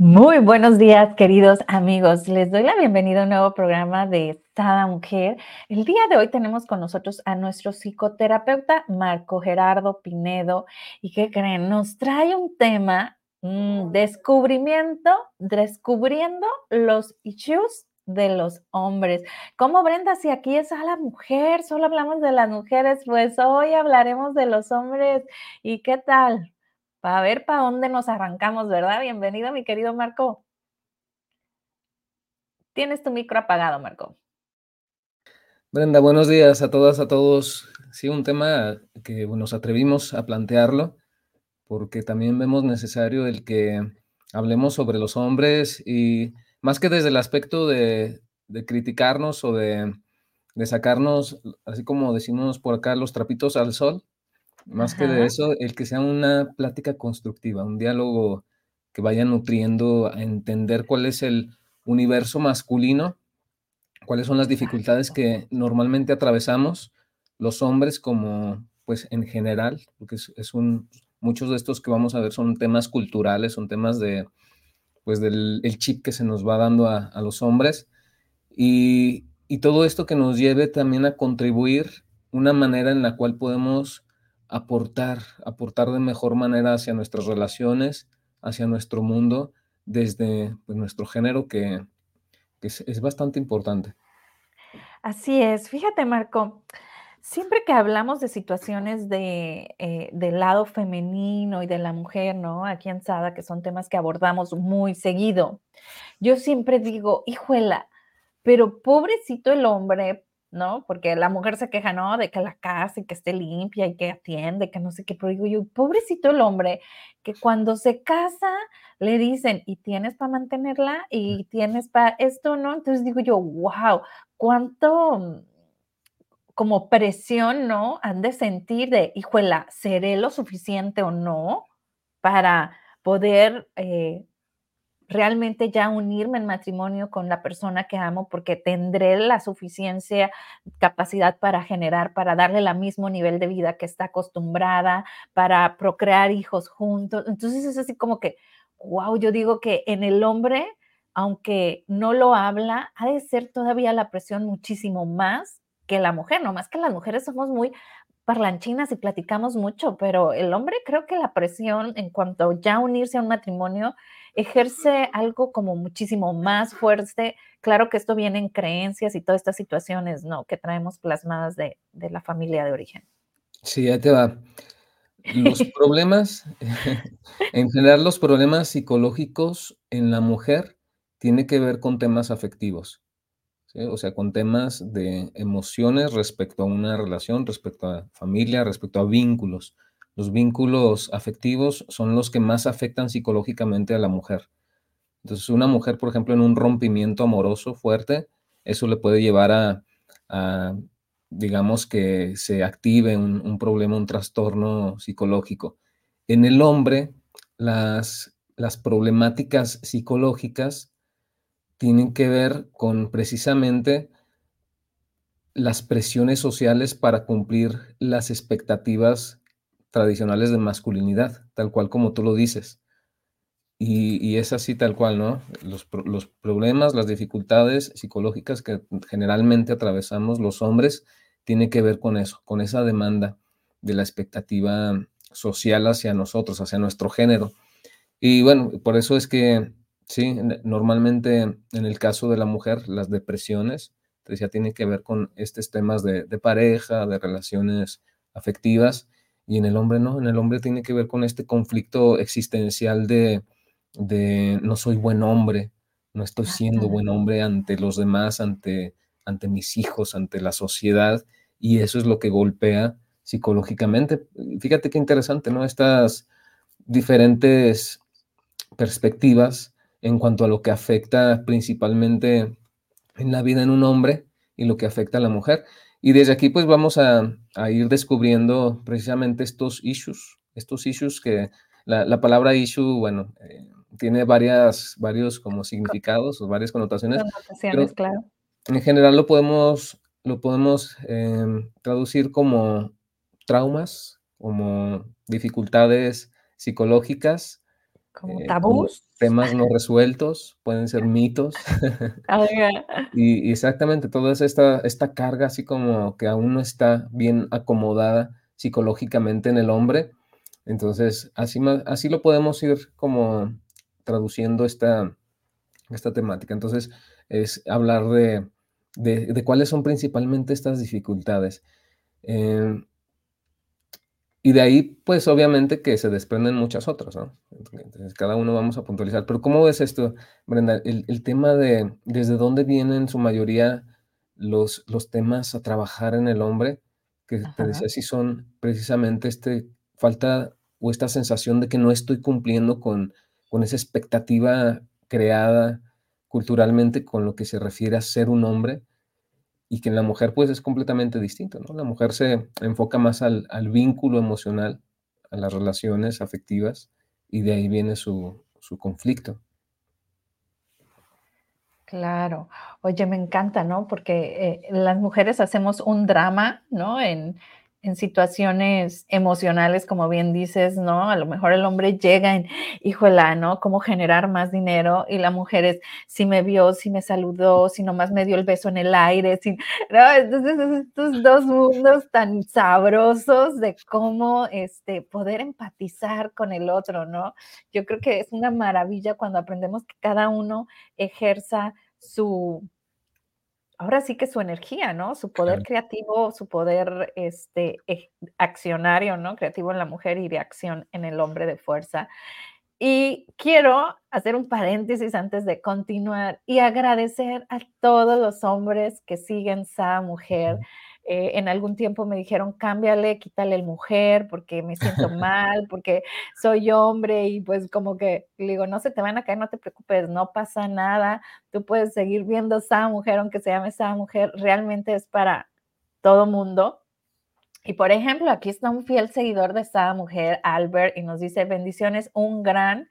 Muy buenos días, queridos amigos. Les doy la bienvenida a un nuevo programa de Sada Mujer. El día de hoy tenemos con nosotros a nuestro psicoterapeuta Marco Gerardo Pinedo. ¿Y qué creen? Nos trae un tema, mm, descubrimiento, descubriendo los issues de los hombres. ¿Cómo, Brenda? Si aquí es a la mujer, solo hablamos de las mujeres, pues hoy hablaremos de los hombres. ¿Y qué tal? Para ver para dónde nos arrancamos, ¿verdad? Bienvenido, mi querido Marco. Tienes tu micro apagado, Marco. Brenda, buenos días a todas, a todos. Sí, un tema que nos atrevimos a plantearlo porque también vemos necesario el que hablemos sobre los hombres y más que desde el aspecto de, criticarnos o de, de, sacarnos, así como decimos por acá, los trapitos al sol, más que de eso, el que sea una plática constructiva, un diálogo que vaya nutriendo a entender cuál es el universo masculino, cuáles son las dificultades que normalmente atravesamos los hombres como, pues en general, porque es, un, muchos de estos que vamos a ver son temas culturales, son temas de, pues del el chip que se nos va dando a, los hombres y, y todo esto que nos lleve también a contribuir una manera en la cual podemos aportar, aportar de mejor manera hacia nuestras relaciones, hacia nuestro mundo, desde pues, nuestro género, que, es, bastante importante. Así es. Fíjate, Marco, siempre que hablamos de situaciones de, eh, del lado femenino y de la mujer, ¿no? Aquí en Sada, que son temas que abordamos muy seguido, yo siempre digo, hijuela, pero pobrecito el hombre, ¿no? Porque la mujer se queja, ¿no? De que la casa y que esté limpia y que atiende, que no sé qué, pero digo yo, pobrecito el hombre, que cuando se casa le dicen, y tienes para mantenerla y tienes para esto, ¿no? Entonces digo yo, wow, cuánto como presión, ¿no? Han de sentir de, hijuela, ¿seré lo suficiente o no para poder eh, realmente ya unirme en matrimonio con la persona que amo porque tendré la suficiencia, capacidad para generar, para darle el mismo nivel de vida que está acostumbrada, para procrear hijos juntos. Entonces es así como que, wow, yo digo que en el hombre, aunque no lo habla, ha de ser todavía la presión muchísimo más que la mujer, no más que las mujeres somos muy parlanchinas y platicamos mucho, pero el hombre creo que la presión en cuanto ya unirse a un matrimonio ejerce algo como muchísimo más fuerte. Claro que esto viene en creencias y todas estas situaciones, ¿no? Que traemos plasmadas de, la familia de origen. Sí, ahí te va. Los problemas, en general los problemas psicológicos en la mujer tiene que ver con temas afectivos, o sea, con temas de emociones respecto a una relación, respecto a familia, respecto a vínculos. Los vínculos afectivos son los que más afectan psicológicamente a la mujer. Entonces, una mujer, por ejemplo, en un rompimiento amoroso fuerte, eso le puede llevar a, digamos, que se active un, problema, un trastorno psicológico. En el hombre, las, las problemáticas psicológicas tienen que ver con precisamente las presiones sociales para cumplir las expectativas tradicionales de masculinidad, tal cual como tú lo dices. Y, es así tal cual, ¿no? Los, problemas, las dificultades psicológicas que generalmente atravesamos los hombres tiene que ver con eso, con esa demanda de la expectativa social hacia nosotros, hacia nuestro género. Y bueno, por eso es que, sí, normalmente en el caso de la mujer, las depresiones, pues ya tiene que ver con estos temas de pareja, de relaciones afectivas, y en el hombre no, en el hombre tiene que ver con este conflicto existencial de, de no soy buen hombre, no estoy siendo buen hombre ante los demás, ante, ante mis hijos, ante la sociedad, y eso es lo que golpea psicológicamente. Fíjate qué interesante, ¿no? Estas diferentes perspectivas en cuanto a lo que afecta principalmente en la vida en un hombre y lo que afecta a la mujer. Y desde aquí pues vamos a, ir descubriendo precisamente estos issues, estos issues que la, palabra issue, bueno, eh, tiene varias, varios como significados o varias connotaciones. claro. En general lo podemos, lo podemos em, traducir como traumas, como dificultades psicológicas Como eh, como tabús. temas no resueltos, pueden ser mitos. Y y exactamente, toda esta esta carga así como que aún no está bien acomodada psicológicamente en el hombre. Entonces, así así lo podemos ir como traduciendo esta esta temática. Entonces, es hablar de de de cuáles son principalmente estas dificultades. Em y de ahí, pues, obviamente que se desprenden muchas otras, ¿no? Entonces, cada uno vamos a puntualizar. Pero, ¿cómo ves esto, Brenda? El el tema de, ¿desde dónde vienen en su mayoría los los temas a trabajar en el hombre? Que te Ajá. decía, si son precisamente, este, falta o esta sensación de que no estoy cumpliendo con con esa expectativa creada culturalmente con lo que se refiere a ser un hombre, y que en la mujer, pues, es completamente distinto, ¿no? La mujer se enfoca más al al vínculo emocional, a las relaciones afectivas, y de ahí viene su su conflicto. Claro. Oye, me encanta, ¿no? Porque, eh, las mujeres hacemos un drama, ¿no? En en situaciones emocionales, como bien dices, ¿no? A lo mejor el hombre llega en, híjola, ¿no? Cómo generar más dinero, y la mujer es, si me vio, si me saludó, si nomás me dio el beso en el aire, si ¿no? Entonces, estos 2 mundos tan sabrosos de cómo, este, poder empatizar con el otro, ¿no? Yo creo que es una maravilla cuando aprendemos que cada uno ejerza su ahora sí que su energía, ¿no? Su poder Claro. creativo, su poder, este, accionario, ¿no? Creativo en la mujer y de acción en el hombre de fuerza. Y quiero hacer un paréntesis antes de continuar y agradecer a todos los hombres que siguen SAA Mujer. Eh, en algún tiempo me dijeron: "Cámbiale, quítale el mujer, porque me siento mal, porque soy hombre", y pues como que le digo: "No se te van a caer, no te preocupes, no pasa nada. Tú puedes seguir viendo SAA Mujer, aunque se llame SAA Mujer, realmente es para todo mundo". Y, por ejemplo, aquí está un fiel seguidor de SAA Mujer, Albert, y nos dice: "Bendiciones, un gran"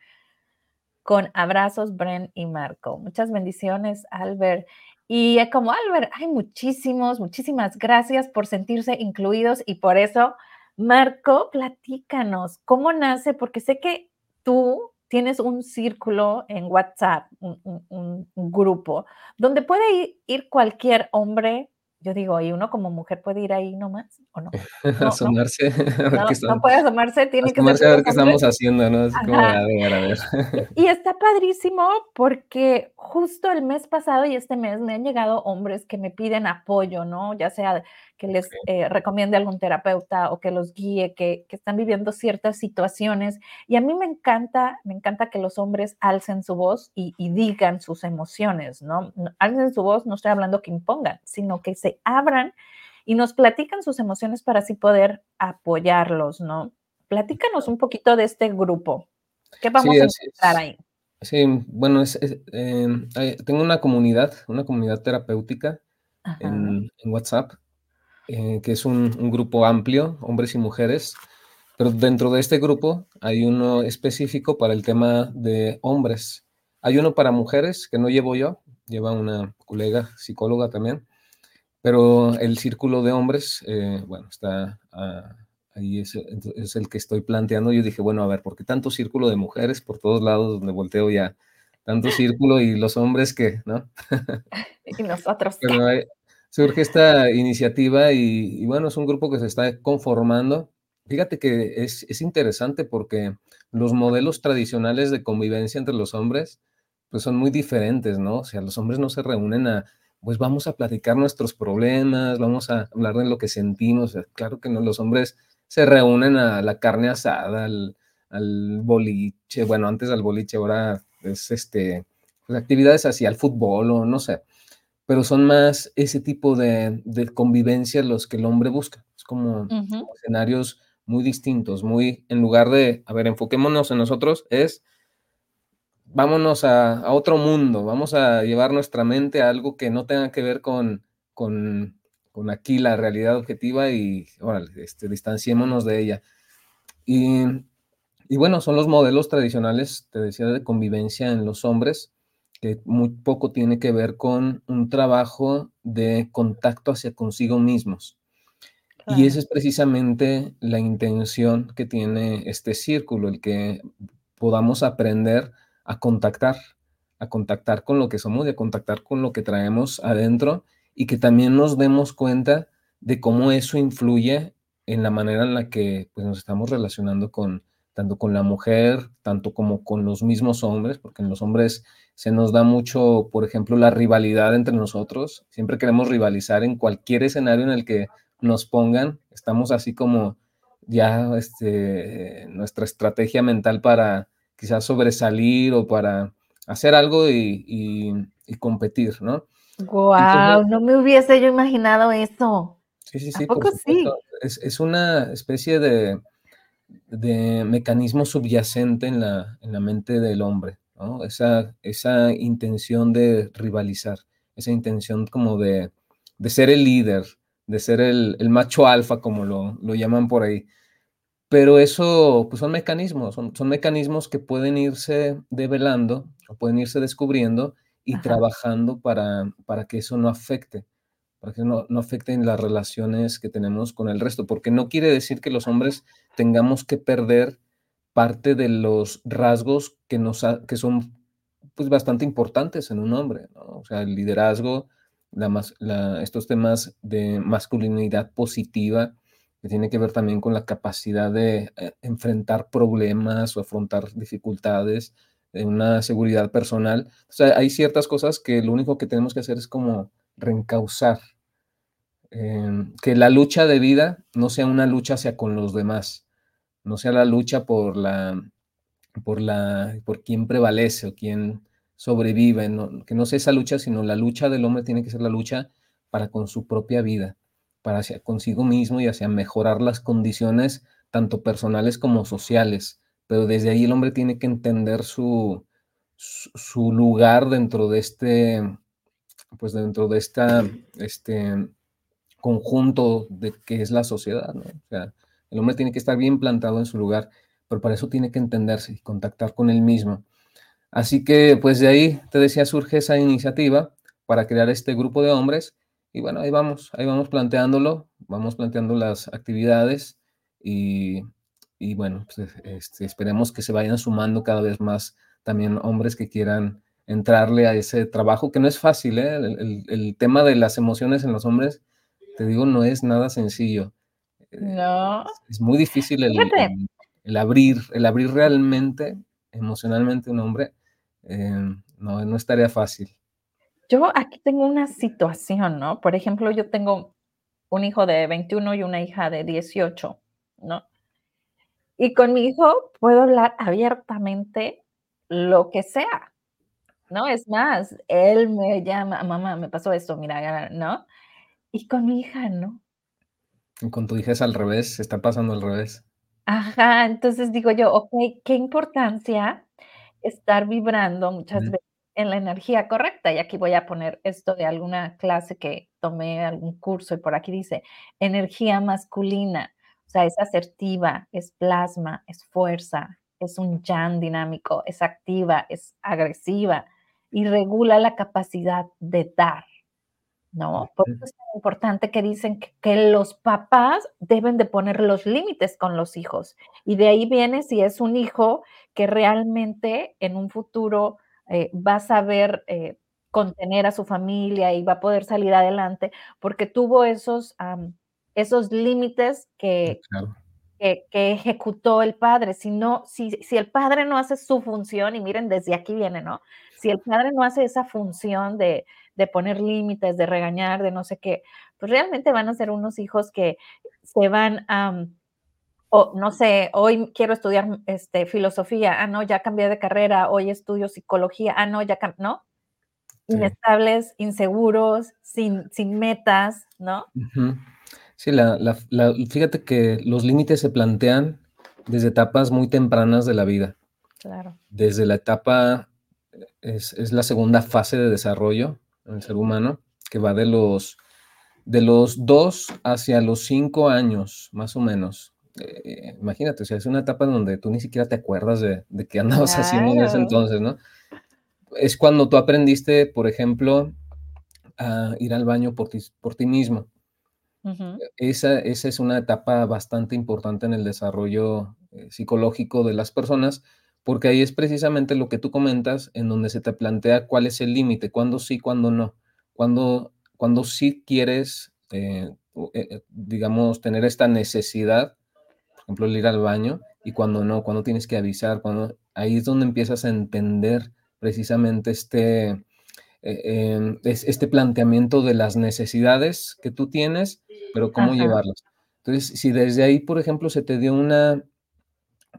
"con abrazos, Bren y Marco". Muchas bendiciones, Albert. Y, como Albert, hay muchísimos, muchísimas gracias por sentirse incluidos, y por eso, Marco, platícanos, ¿cómo nace? Porque sé que tú tienes un círculo en WhatsApp, un grupo, donde puede ir cualquier hombre, yo digo, ¿y uno como mujer puede ir ahí nomás, o no? No, ¿no? Asomarse No, no están puede asomarse, tienen que ser asomarse a ver qué estamos haciendo, ¿no? Así como a ver, a ver. Y y está padrísimo, porque justo el mes pasado y este mes me han llegado hombres que me piden apoyo, ¿no? Ya sea que les, eh, recomiende algún terapeuta, o que los guíe, que que están viviendo ciertas situaciones. Y a mí me encanta me encanta que los hombres alcen su voz y y digan sus emociones, ¿no? Alcen su voz, no estoy hablando que impongan, sino que se abran y nos platican sus emociones para así poder apoyarlos, ¿no? Platícanos un poquito de este grupo, ¿qué Sí, vamos a encontrar ahí? Sí, bueno, es es, eh, tengo una comunidad, una comunidad terapéutica en WhatsApp, eh, que es un un grupo amplio, hombres y mujeres, pero dentro de este grupo hay uno específico para el tema de hombres. Hay uno para mujeres que no llevo yo, lleva una colega psicóloga también, pero el círculo de hombres, eh, bueno, está, ah, ahí es el que estoy planteando. Yo dije: "Bueno, a ver, ¿por qué tanto círculo de mujeres por todos lados donde volteo ya? Tanto círculo, ¿y los hombres qué?", ¿no? ¿Y nosotros? Pero, eh, surge esta iniciativa y bueno, es un grupo que se está conformando. Fíjate que es es interesante porque los modelos tradicionales de convivencia entre los hombres, pues, son muy diferentes, ¿no? O sea, los hombres no se reúnen a, pues, vamos a platicar nuestros problemas, vamos a hablar de lo que sentimos, claro que no, los hombres se reúnen a la carne asada, al al boliche, bueno, antes al boliche, ahora es, este, pues, actividades así, al fútbol o no sé, pero son más ese tipo de de convivencia los que el hombre busca. Es como escenarios muy distintos, muy en lugar de, a ver, enfoquémonos en nosotros, es vámonos a a otro mundo, vamos a llevar nuestra mente a algo que no tenga que ver con con con aquí la realidad objetiva y órale, este, distanciémonos de ella. Y y bueno, son los modelos tradicionales, te decía, de convivencia en los hombres, que muy poco tiene que ver con un trabajo de contacto hacia consigo mismos. Y esa es precisamente la intención que tiene este círculo, el que podamos aprender a contactar, a contactar con lo que somos y a contactar con lo que traemos adentro y que también nos demos cuenta de cómo eso influye en la manera en la que pues, nos estamos relacionando con tanto con la mujer, tanto como con los mismos hombres, porque en los hombres se nos da mucho, por ejemplo, la rivalidad entre nosotros. Siempre queremos rivalizar en cualquier escenario en el que nos pongan. Estamos así como ya este, nuestra estrategia mental para quizás sobresalir o para hacer algo y, competir, ¿no? Wow, no me hubiese yo imaginado eso. Sí, sí, sí? Es, una especie de, de, mecanismo subyacente en la, en la mente del hombre, ¿no? Esa, esa intención de rivalizar, esa intención como de, de ser el líder, de ser el, el macho alfa, como lo, lo, llaman por ahí. Pero eso, pues son mecanismos, son, son mecanismos que pueden irse develando o pueden irse descubriendo y trabajando para, para que eso no afecte, para que no, no afecten las relaciones que tenemos con el resto, porque no quiere decir que los hombres tengamos que perder parte de los rasgos que, nos que son pues bastante importantes en un hombre, o sea, el liderazgo, la, estos temas de masculinidad positiva, que tiene que ver también con la capacidad de eh, enfrentar problemas o afrontar dificultades, una seguridad personal. O sea, hay ciertas cosas que lo único que tenemos que hacer es como reencauzar. Em, que la lucha de vida no sea una lucha hacia con los demás, no sea la lucha por la por la por quién prevalece o quién sobrevive, que no sea esa lucha, sino la lucha del hombre tiene que ser la lucha para con su propia vida, para hacia consigo mismo y hacia mejorar las condiciones tanto personales como sociales. Pero desde ahí el hombre tiene que entender su, su, lugar dentro de este, pues dentro de esta, este conjunto de que es la sociedad, el hombre tiene que estar bien plantado en su lugar, pero para eso tiene que entenderse y contactar con él mismo. Así que pues de ahí, te decía, surge esa iniciativa para crear este grupo de hombres y bueno, ahí vamos, ahí vamos planteándolo, vamos planteando las actividades y, bueno, pues, este, esperemos que se vayan sumando cada vez más también hombres que quieran entrarle a ese trabajo, que no es fácil, ¿eh? el, tema de las emociones en los hombres, te digo, no es nada sencillo. No. Es, muy difícil el, el, abrir, el abrir realmente emocionalmente un hombre Em, no, no estaría fácil. Yo aquí tengo una situación, ¿no? Por ejemplo, yo tengo un hijo de 21 y una hija de 18, ¿no? Y con mi hijo puedo hablar abiertamente lo que sea, ¿no? Es más, él me llama, mamá, me pasó esto, mira, ¿no? Y con mi hija, ¿no? Con tu hija es al revés, se está pasando al revés. Ajá, entonces digo yo, ok, qué importancia estar vibrando muchas veces en la energía correcta. Y aquí voy a poner esto de alguna clase que tomé, algún curso, y por aquí dice, energía masculina. O sea, es asertiva, es plasma, es fuerza, es un yang dinámico, es activa, es agresiva y regula la capacidad de dar. ¿No? Por eso es tan importante que dicen que, los papás deben de poner los límites con los hijos. Y de ahí viene si es un hijo que realmente en un futuro eh, va a saber eh, contener a su familia y va a poder salir adelante, porque tuvo esos, esos límites que, que, ejecutó el padre. Si, no, si, si el padre no hace su función, y miren, desde aquí viene, ¿no? Si el padre no hace esa función de, de poner límites, de regañar, de no sé qué, pues realmente van a ser unos hijos que se van a... o no sé, hoy quiero estudiar este, filosofía, ah, no, ya cambié de carrera, hoy estudio psicología, ah, no, ya cambié, ¿no? Inestables, inseguros, sin, sin metas, ¿no? Sí, la, fíjate que los límites se plantean desde etapas muy tempranas de la vida. Claro. Desde la etapa, es, es la segunda fase de desarrollo, en el ser humano, que va de los, de los 2 hacia los 5 años, más o menos. Eh, imagínate, o sea, es una etapa en donde tú ni siquiera te acuerdas de, de qué andabas haciendo en ese entonces, ¿no? Es cuando tú aprendiste, por ejemplo, a ir al baño por ti, por ti mismo. esa, es una etapa bastante importante en el desarrollo eh, psicológico de las personas, porque ahí es precisamente lo que tú comentas, en donde se te plantea cuál es el límite, cuándo sí, cuándo no, cuándo, cuándo sí quieres, eh, eh, eh, digamos, tener esta necesidad, por ejemplo, el ir al baño, y cuando no, cuando tienes que avisar, cuando ahí es donde empiezas a entender precisamente este, em, este planteamiento de las necesidades que tú tienes, pero cómo llevarlas. Entonces, si desde ahí, por ejemplo, se te dio una,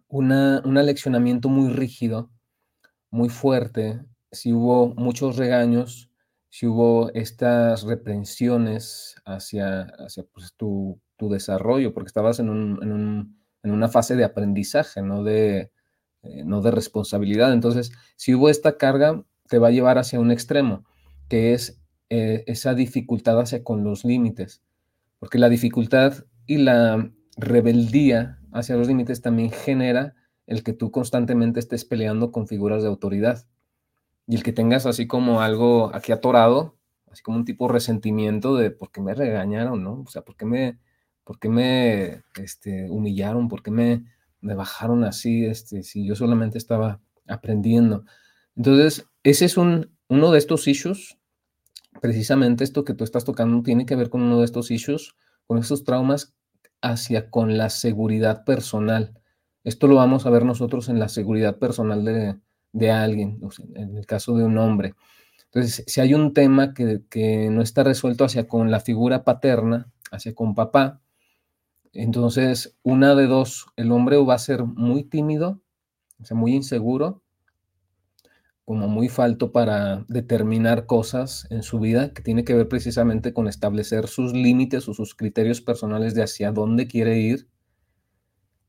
una, un aleccionamiento muy rígido, muy fuerte, si hubo muchos regaños, si hubo estas reprensiones hacia, hacia pues, tu, tu, desarrollo, porque estabas en, un, en, un, en, una fase de aprendizaje, no de, eh, no de responsabilidad. Entonces, si hubo esta carga, te va a llevar hacia un extremo, que es eh, esa dificultad hacia con los límites, porque la dificultad y la rebeldía hacia los límites también genera el que tú constantemente estés peleando con figuras de autoridad y el que tengas así como algo aquí atorado, así como un tipo de resentimiento de por qué me regañaron, ¿no? O sea, por qué me, por qué me este, humillaron, por qué me, me bajaron así, este, si yo solamente estaba aprendiendo. Entonces, ese es un, uno de estos issues, precisamente esto que tú estás tocando tiene que ver con uno de estos issues, con estos traumas hacia con la seguridad personal. Esto lo vamos a ver nosotros en la seguridad personal de, de alguien, en el caso de un hombre. Entonces, si hay un tema que, que, no está resuelto hacia con la figura paterna, hacia con papá, entonces una de dos, el hombre va a ser muy tímido, o sea, muy inseguro, como muy falto para determinar cosas en su vida, que tiene que ver precisamente con establecer sus límites o sus criterios personales de hacia dónde quiere ir,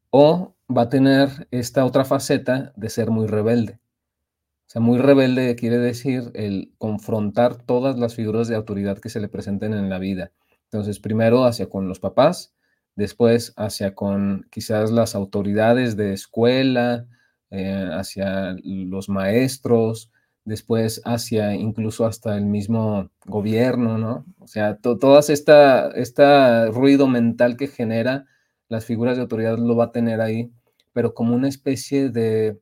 o va a tener esta otra faceta de ser muy rebelde. O sea, muy rebelde quiere decir el confrontar todas las figuras de autoridad que se le presenten en la vida. Entonces, primero hacia con los papás, después hacia con quizás las autoridades de escuela, eh, hacia los maestros, después hacia incluso hasta el mismo gobierno, ¿no? O sea, todas esta, esta ruido mental que genera las figuras de autoridad lo va a tener ahí, pero como una especie de,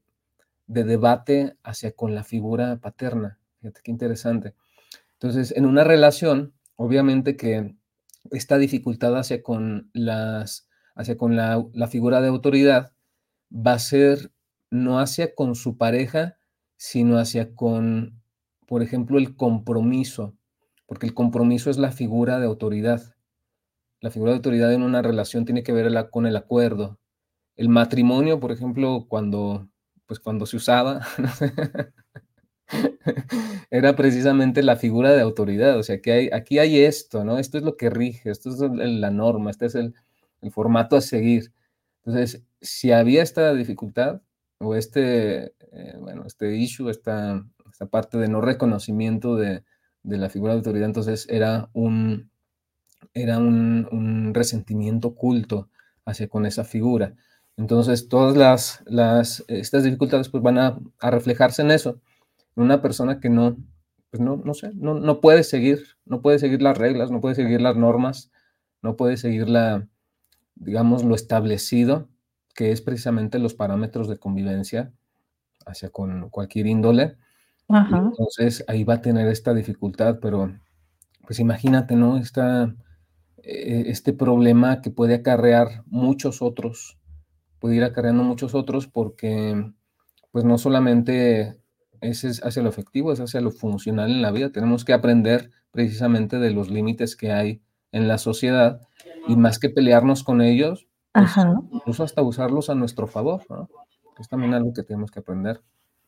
de debate hacia con la figura paterna. Fíjate qué interesante. Entonces, en una relación, obviamente que esta dificultad hacia con las hacia con la, la figura de autoridad va a ser no hacia con su pareja, sino hacia con, por ejemplo, el compromiso, porque el compromiso es la figura de autoridad. La figura de autoridad en una relación tiene que ver con el acuerdo. El matrimonio, por ejemplo, cuando, pues cuando se usaba, era precisamente la figura de autoridad. O sea, que hay, aquí hay esto, ¿no? Esto es lo que rige, esto es la norma, este es el, el formato a seguir. Entonces, si había esta dificultad, o este, eh, bueno, este issue, esta, esta parte de no reconocimiento de, de, la figura de autoridad, entonces era un, era un, un, resentimiento oculto hacia con esa figura. Entonces, todas las, las estas dificultades pues, van a, a, reflejarse en eso, en una persona que no, pues no, no sé, no, no puede seguir, no puede seguir las reglas, no puede seguir las normas, no puede seguir la, digamos, lo establecido que es precisamente los parámetros de convivencia hacia con cualquier índole. Entonces ahí va a tener esta dificultad, pero pues imagínate, ¿no? Esta, eh, este problema que puede acarrear muchos otros, puede ir acarreando muchos otros porque pues no solamente es hacia lo efectivo, es hacia lo funcional en la vida. Tenemos que aprender precisamente de los límites que hay en la sociedad y más que pelearnos con ellos, pues, incluso hasta usarlos a nuestro favor, ¿no? Es también algo que tenemos que aprender.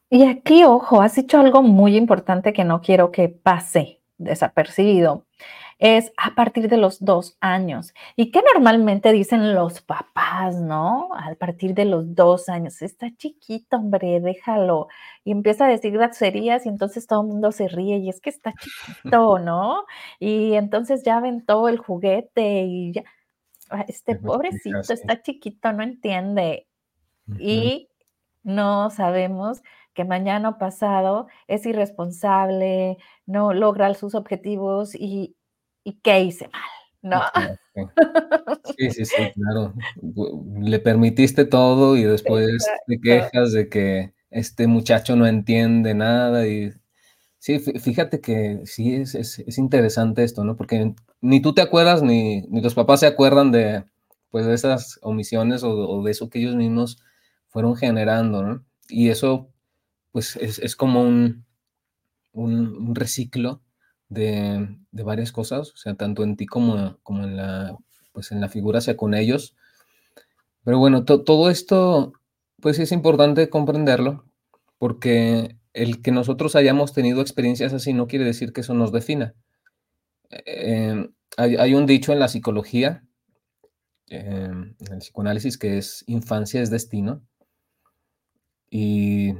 Y aquí, ojo, has dicho algo muy importante que no quiero que pase desapercibido. Es a partir de los dos años. ¿Y qué normalmente dicen los papás, no? A partir de los dos años. Está chiquito, hombre, déjalo. Y empieza a decir groserías y entonces todo el mundo se ríe y es que está chiquito, ¿no? Y entonces ya aventó el juguete y ya este pobrecito está chiquito, no entiende. Y no sabemos que mañana o pasado es irresponsable, no logra sus objetivos y, y qué hice mal, ¿no? Sí, sí, sí, claro. Le permitiste todo y después te quejas de que este muchacho no entiende nada y sí, fíjate que sí es, es, interesante esto, ¿no? Porque ni tú te acuerdas ni, ni, los papás se acuerdan de, pues, de esas omisiones o, de eso que ellos mismos fueron generando, ¿no? Y eso, pues, es, es como un, un, reciclo de, de, varias cosas, o sea, tanto en ti como, como en, la, pues, en la figura hacia con ellos. Pero bueno, todo esto pues es importante comprenderlo, porque el que nosotros hayamos tenido experiencias así no quiere decir que eso nos defina. Em, hay, un dicho en la psicología, em, en el psicoanálisis, que es infancia es destino, y,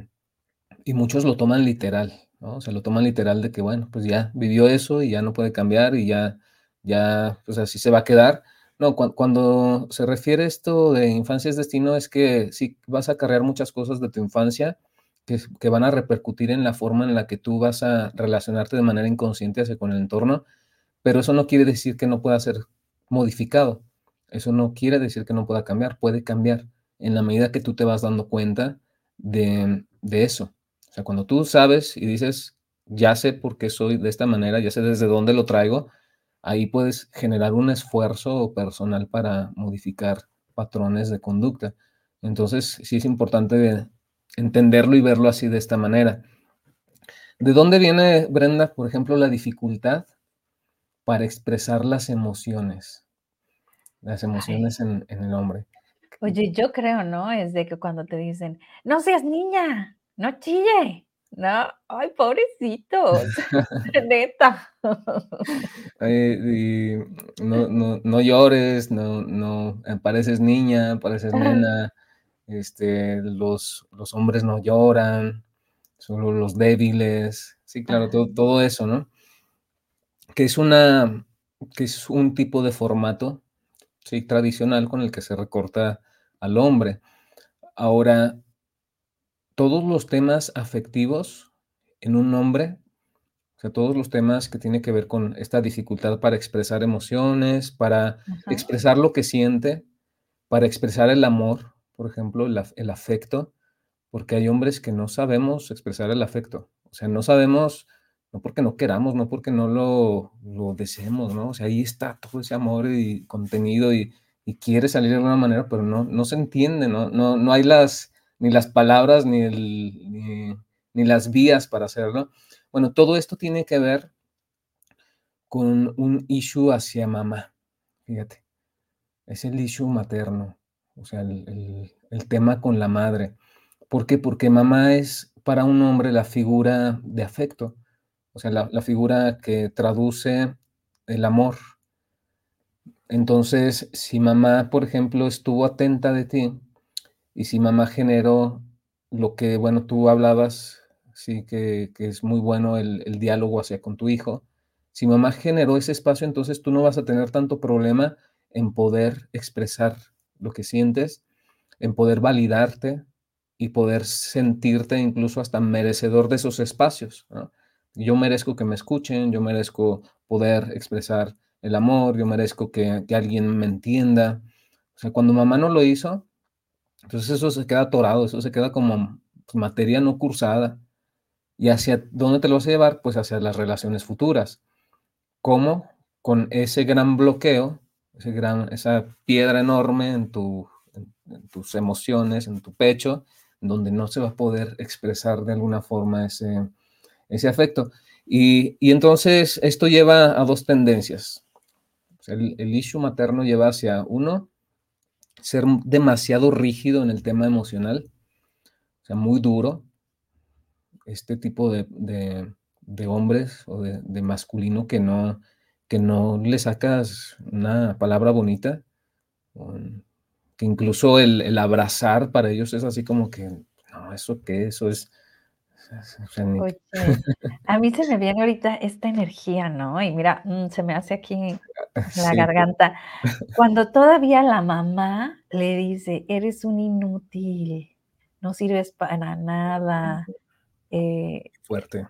muchos lo toman literal, ¿no? O sea, lo toman literal de que, bueno, pues ya vivió eso y ya no puede cambiar y ya, ya, pues así se va a quedar. No, cuando se refiere esto de infancia es destino, es que sí vas a cargar muchas cosas de tu infancia que, van a repercutir en la forma en la que tú vas a relacionarte de manera inconsciente con el entorno, pero eso no quiere decir que no pueda ser modificado. Eso no quiere decir que no pueda cambiar, puede cambiar en la medida que tú te vas dando cuenta de, de eso. O sea, cuando tú sabes y dices, ya sé por qué soy de esta manera, ya sé desde dónde lo traigo, ahí puedes generar un esfuerzo personal para modificar patrones de conducta. Entonces, sí es importante entenderlo y verlo así de esta manera. ¿De dónde viene, Brenda, por ejemplo, la dificultad para expresar las emociones? Las emociones en, en, el hombre. Oye, yo creo, ¿no? Es de que cuando te dicen, no seas niña, no chille, no, ay, pobrecitos, neta. no, no, llores, no, no, pareces niña, pareces nena, este, los, los hombres no lloran, solo los débiles, sí, claro, todo, todo eso, ¿no? Que es una, que es un tipo de formato, sí, tradicional con el que se recorta al hombre. Ahora, todos los temas afectivos en un hombre, o sea, todos los temas que tienen que ver con esta dificultad para expresar emociones, para expresar lo que siente, para expresar el amor, por ejemplo, el, afecto, porque hay hombres que no sabemos expresar el afecto, o sea, no sabemos, no porque no queramos, no porque no lo, lo deseemos, ¿no? O sea, ahí está todo ese amor y contenido y, y quiere salir de alguna manera, pero no, no se entiende, ¿no? No, no hay las ni las palabras, ni, el, ni, las vías para hacerlo. Bueno, todo esto tiene que ver con un issue hacia mamá, fíjate, es el issue materno, o sea, el, tema con la madre. ¿Por qué? Porque mamá es para un hombre la figura de afecto, o sea, la, figura que traduce el amor. Entonces, si mamá, por ejemplo, estuvo atenta de ti, y si mamá generó lo que, bueno, tú hablabas, sí, que, es muy bueno el, diálogo hacia con tu hijo, si mamá generó ese espacio, entonces tú no vas a tener tanto problema en poder expresar lo que sientes, en poder validarte y poder sentirte incluso hasta merecedor de esos espacios. Yo merezco que me escuchen, yo merezco poder expresar el amor, yo merezco que, que alguien me entienda. O sea, cuando mamá no lo hizo, entonces eso se queda atorado, eso se queda como materia no cursada. ¿Y hacia dónde te lo vas a llevar? Pues hacia las relaciones futuras. ¿Cómo? Con ese gran bloqueo, gran, esa piedra enorme en, tu, en, tus emociones, en tu pecho, donde no se va a poder expresar de alguna forma ese, ese afecto. Y, y entonces esto lleva a dos tendencias. El, el issue materno lleva hacia uno, ser demasiado rígido en el tema emocional, o sea, muy duro. Este tipo de, hombres o de, masculino que no, que no le sacas una palabra bonita, que incluso el, abrazar para ellos es así como que, no, eso qué, eso es... a mí se me viene ahorita esta energía, ¿no? Y mira, mm, se me hace aquí la garganta. Cuando todavía la mamá le dice, eres un inútil, no sirves para nada. Eh, Fuerte.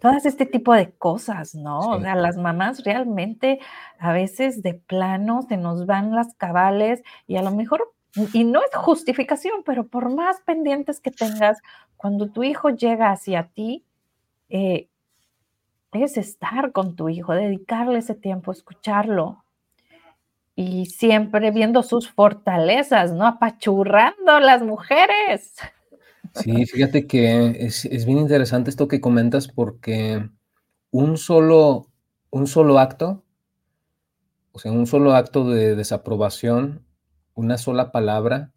Todas este tipo de cosas, ¿no? O sea, las mamás realmente a veces de plano se nos van las cabales y a lo mejor Y no es justificación, pero por más pendientes que tengas, cuando tu hijo llega hacia ti, eh, es estar con tu hijo, dedicarle ese tiempo, escucharlo y siempre viendo sus fortalezas, ¿no? Apachurrando las mujeres. Sí, fíjate que es, es bien interesante esto que comentas porque un solo, un solo acto, o sea, un solo acto de desaprobación, una sola palabra,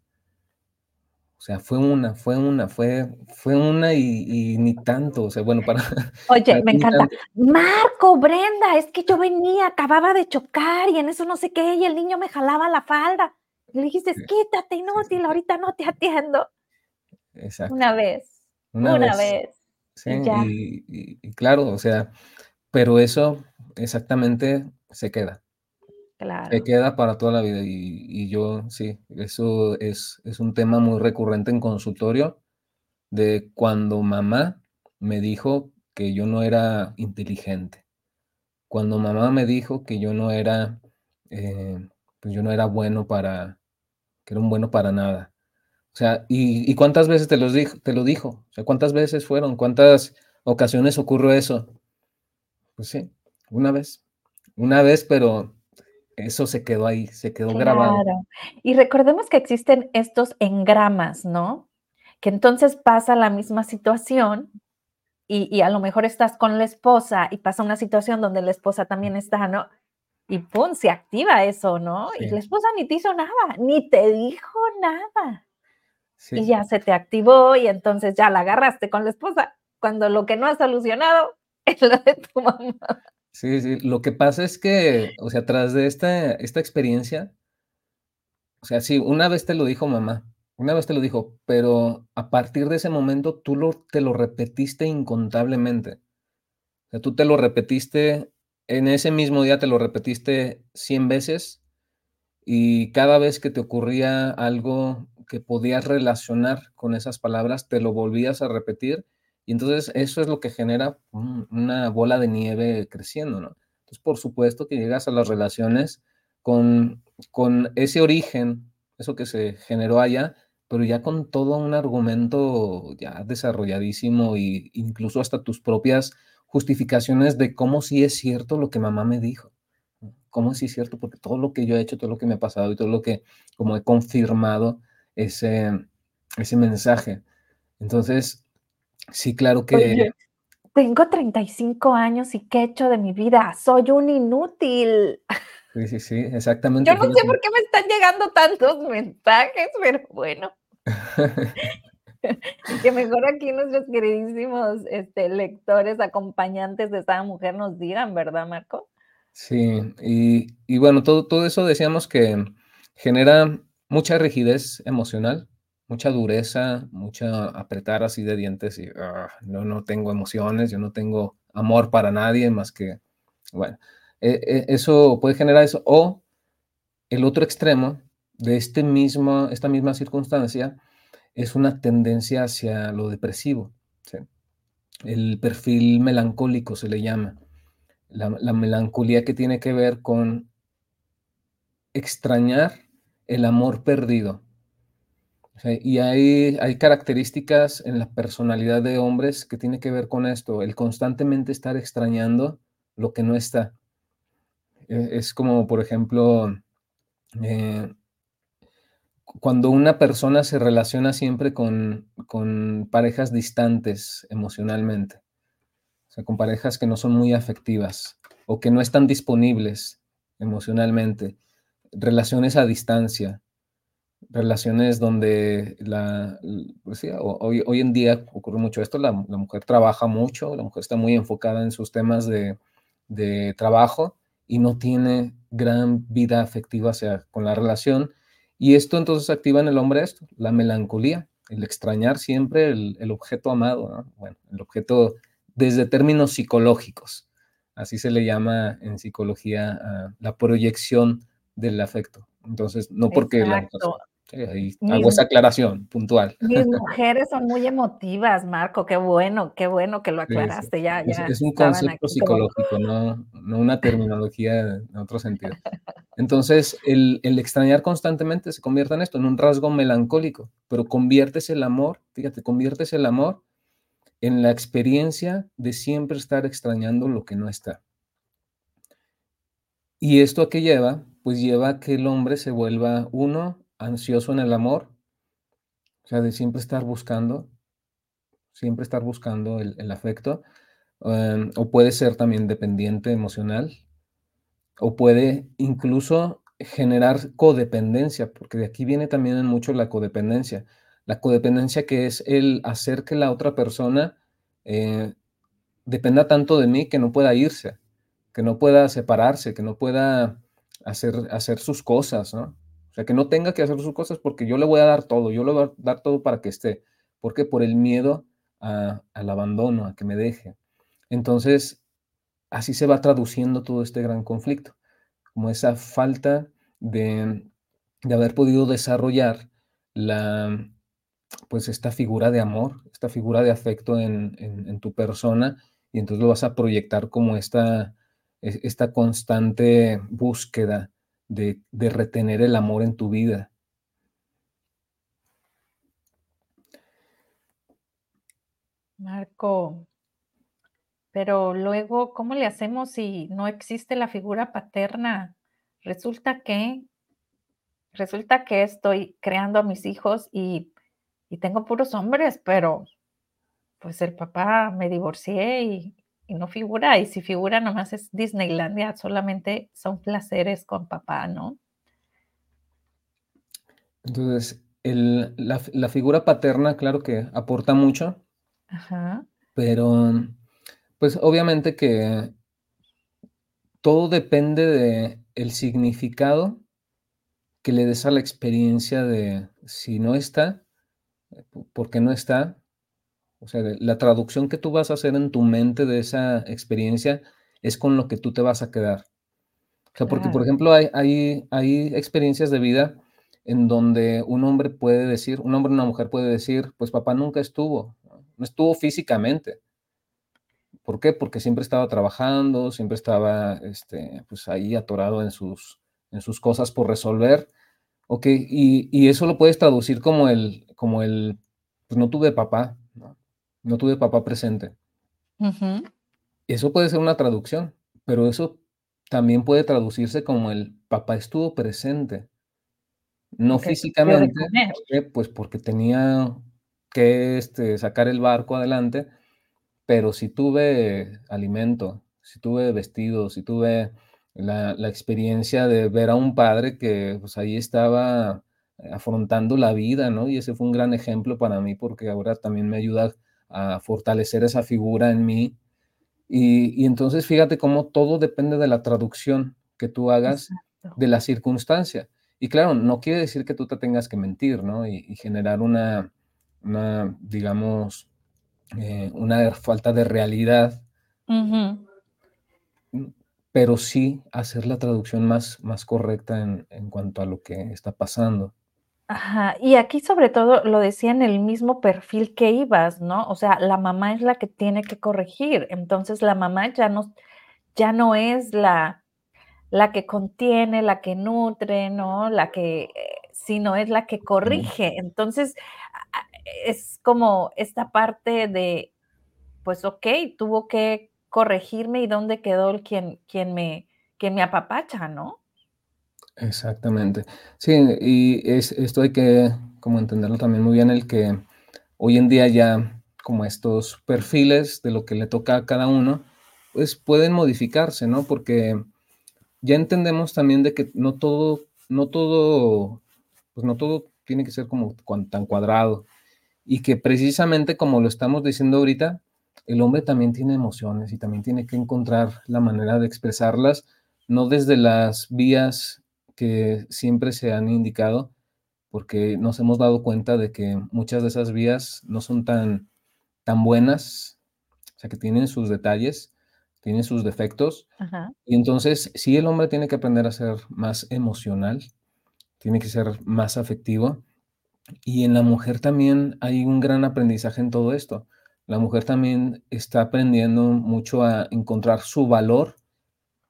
o sea, fue una, fue una, fue, fue una y, ni tanto, o sea, bueno, para... Oye, me encanta. Marco, Brenda, es que yo venía, acababa de chocar y en eso no sé qué, y el niño me jalaba la falda. Le dijiste, quítate, inútil, ahorita no te atiendo. Exacto. Una vez, una, vez. Sí, y, y claro, o sea, pero eso exactamente se queda. Se queda para toda la vida y, yo, sí, eso es, es, un tema muy recurrente en consultorio de cuando mamá me dijo que yo no era inteligente, cuando mamá me dijo que yo no era, eh, pues yo no era bueno para, que era un bueno para nada. O sea, ¿y, cuántas veces te, los dijo, te lo dijo? O sea, ¿cuántas veces fueron? ¿Cuántas ocasiones ocurrió eso? Pues sí, una vez, una vez, pero eso se quedó ahí, se quedó grabado. Y recordemos que existen estos engramas, ¿no? Que entonces pasa la misma situación y, a lo mejor estás con la esposa y pasa una situación donde la esposa también está, ¿no? Y pum, se activa eso, ¿no? Y la esposa ni te hizo nada, ni te dijo nada. Y ya se te activó y entonces ya la agarraste con la esposa, cuando lo que no ha solucionado es lo de tu mamá. Sí, sí, lo que pasa es que, o sea, tras de esta, esta experiencia, o sea, sí, una vez te lo dijo mamá, una vez te lo dijo, pero a partir de ese momento tú lo, te lo repetiste incontablemente. O sea, tú te lo repetiste, en ese mismo día te lo repetiste 100 veces y cada vez que te ocurría algo que podías relacionar con esas palabras, te lo volvías a repetir y entonces eso es lo que genera una bola de nieve creciendo, ¿no? Entonces, por supuesto que llegas a las relaciones con, con ese origen, eso que se generó allá, pero ya con todo un argumento ya desarrolladísimo e incluso hasta tus propias justificaciones de cómo sí es cierto lo que mamá me dijo. Cómo sí es cierto, porque todo lo que yo he hecho, todo lo que me ha pasado y todo lo que como he confirmado ese, ese mensaje. Entonces, Sí, claro que... tengo 35 años y ¿qué he hecho de mi vida? Soy un inútil. Sí, sí, sí, exactamente. Yo no sé por qué me están llegando tantos mensajes, pero bueno. que mejor aquí nuestros queridísimos este, lectores, acompañantes de esta mujer nos digan, ¿verdad, Marco? Sí, y, y bueno, todo, todo eso decíamos que genera mucha rigidez emocional, mucha dureza, mucha apretar así de dientes y ah, no, no tengo emociones, yo no tengo amor para nadie más que, bueno, e, e, eso puede generar eso. O el otro extremo de este esta misma circunstancia es una tendencia hacia lo depresivo. El perfil melancólico se le llama. la melancolía que tiene que ver con extrañar el amor perdido y hay, hay características en la personalidad de hombres que tiene que ver con esto, el constantemente estar extrañando lo que no está. E, es como, por ejemplo, eh, cuando una persona se relaciona siempre con, con, parejas distantes emocionalmente, con parejas que no son muy afectivas o que no están disponibles emocionalmente, relaciones a distancia, relaciones donde la, pues hoy, hoy, en día ocurre mucho esto, la, mujer trabaja mucho, la mujer está muy enfocada en sus temas de, de trabajo y no tiene gran vida afectiva hacia, con la relación. Y esto entonces activa en el hombre esto, la melancolía, el extrañar siempre el, el objeto amado, bueno, el objeto desde términos psicológicos, así se le llama en psicología la proyección del afecto. Entonces, no porque la ahí hago esa aclaración puntual. Mis mujeres son muy emotivas, Marco, qué bueno, qué bueno que lo aclaraste. Ya, es, un concepto psicológico, no, no, una terminología en otro sentido. Entonces, el, el, extrañar constantemente se convierte en esto, en un rasgo melancólico, pero conviertes el amor, fíjate, conviertes el amor en la experiencia de siempre estar extrañando lo que no está. ¿Y esto a qué lleva? Pues lleva a que el hombre se vuelva, uno, ansioso en el amor, o sea, de siempre estar buscando, siempre estar buscando el, afecto, um, o puede ser también dependiente emocional, o puede incluso generar codependencia, porque de aquí viene también mucho la codependencia. La codependencia que es el hacer que la otra persona eh, dependa tanto de mí que no pueda irse, que no pueda separarse, que no pueda hacer, hacer sus cosas, ¿no? O sea, que no tenga que hacer sus cosas porque yo le voy a dar todo, yo le voy a dar todo para que esté. porque Por el miedo al abandono, a que me deje. Entonces, así se va traduciendo todo este gran conflicto, como esa falta de, de haber podido desarrollar la, pues esta figura de amor, esta figura de afecto en, en, tu persona, y entonces lo vas a proyectar como esta, esta constante búsqueda de, retener el amor en tu vida. Marco, pero luego, ¿cómo le hacemos si no existe la figura paterna? Resulta que, resulta que estoy creando a mis hijos y y tengo puros hombres, pero pues el papá me divorcié y, no figura, y si figura nomás es Disneylandia, solamente son placeres con papá, ¿no? Entonces, la, figura paterna, claro que aporta mucho, Ajá. pero pues obviamente que todo depende de el significado que le des a la experiencia de si no está, porque no está. O sea, la traducción que tú vas a hacer en tu mente de esa experiencia es con lo que tú te vas a quedar. O sea, porque, por ejemplo, hay, hay, hay experiencias de vida en donde un hombre puede decir, un hombre o una mujer puede decir, pues papá nunca estuvo, no estuvo físicamente. ¿Por qué? Porque siempre estaba trabajando, siempre estaba este, pues ahí atorado en sus, en sus cosas por resolver Ok, y, eso lo puedes traducir como el, como el, pues no tuve papá, no, tuve papá presente. Eso puede ser una traducción, pero eso también puede traducirse como el papá estuvo presente. No físicamente, pues porque tenía que este, sacar el barco adelante, pero si tuve alimento, si tuve vestido, si tuve la, experiencia de ver a un padre que pues ahí estaba afrontando la vida, ¿no? Y ese fue un gran ejemplo para mí porque ahora también me ayuda a fortalecer esa figura en mí. Y, entonces fíjate cómo todo depende de la traducción que tú hagas de la circunstancia. Y claro, no quiere decir que tú te tengas que mentir, ¿no? Y, generar una, una, digamos, eh, una falta de realidad pero sí hacer la traducción más, más correcta en, en, cuanto a lo que está pasando. Ajá, y aquí sobre todo lo decía en el mismo perfil que ibas, ¿no? O sea, la mamá es la que tiene que corregir, entonces la mamá ya no, ya no es la, la que contiene, la que nutre, ¿no? La que, eh, sino es la que corrige. Entonces, es como esta parte de, pues ok, tuvo que corregirme y dónde quedó el quien, quien, me, quien me apapacha, ¿no? Exactamente. Sí, y es, esto hay que como entenderlo también muy bien, el que hoy en día ya como estos perfiles de lo que le toca a cada uno, pues pueden modificarse, ¿no? Porque ya entendemos también de que no todo, no todo, pues no todo tiene que ser como tan cuadrado y que precisamente como lo estamos diciendo ahorita, el hombre también tiene emociones y también tiene que encontrar la manera de expresarlas, no desde las vías que siempre se han indicado, porque nos hemos dado cuenta de que muchas de esas vías no son tan, tan buenas, o sea, que tienen sus detalles, tienen sus defectos. Y entonces, sí, el hombre tiene que aprender a ser más emocional, tiene que ser más afectivo. Y en la mujer también hay un gran aprendizaje en todo esto la mujer también está aprendiendo mucho a encontrar su valor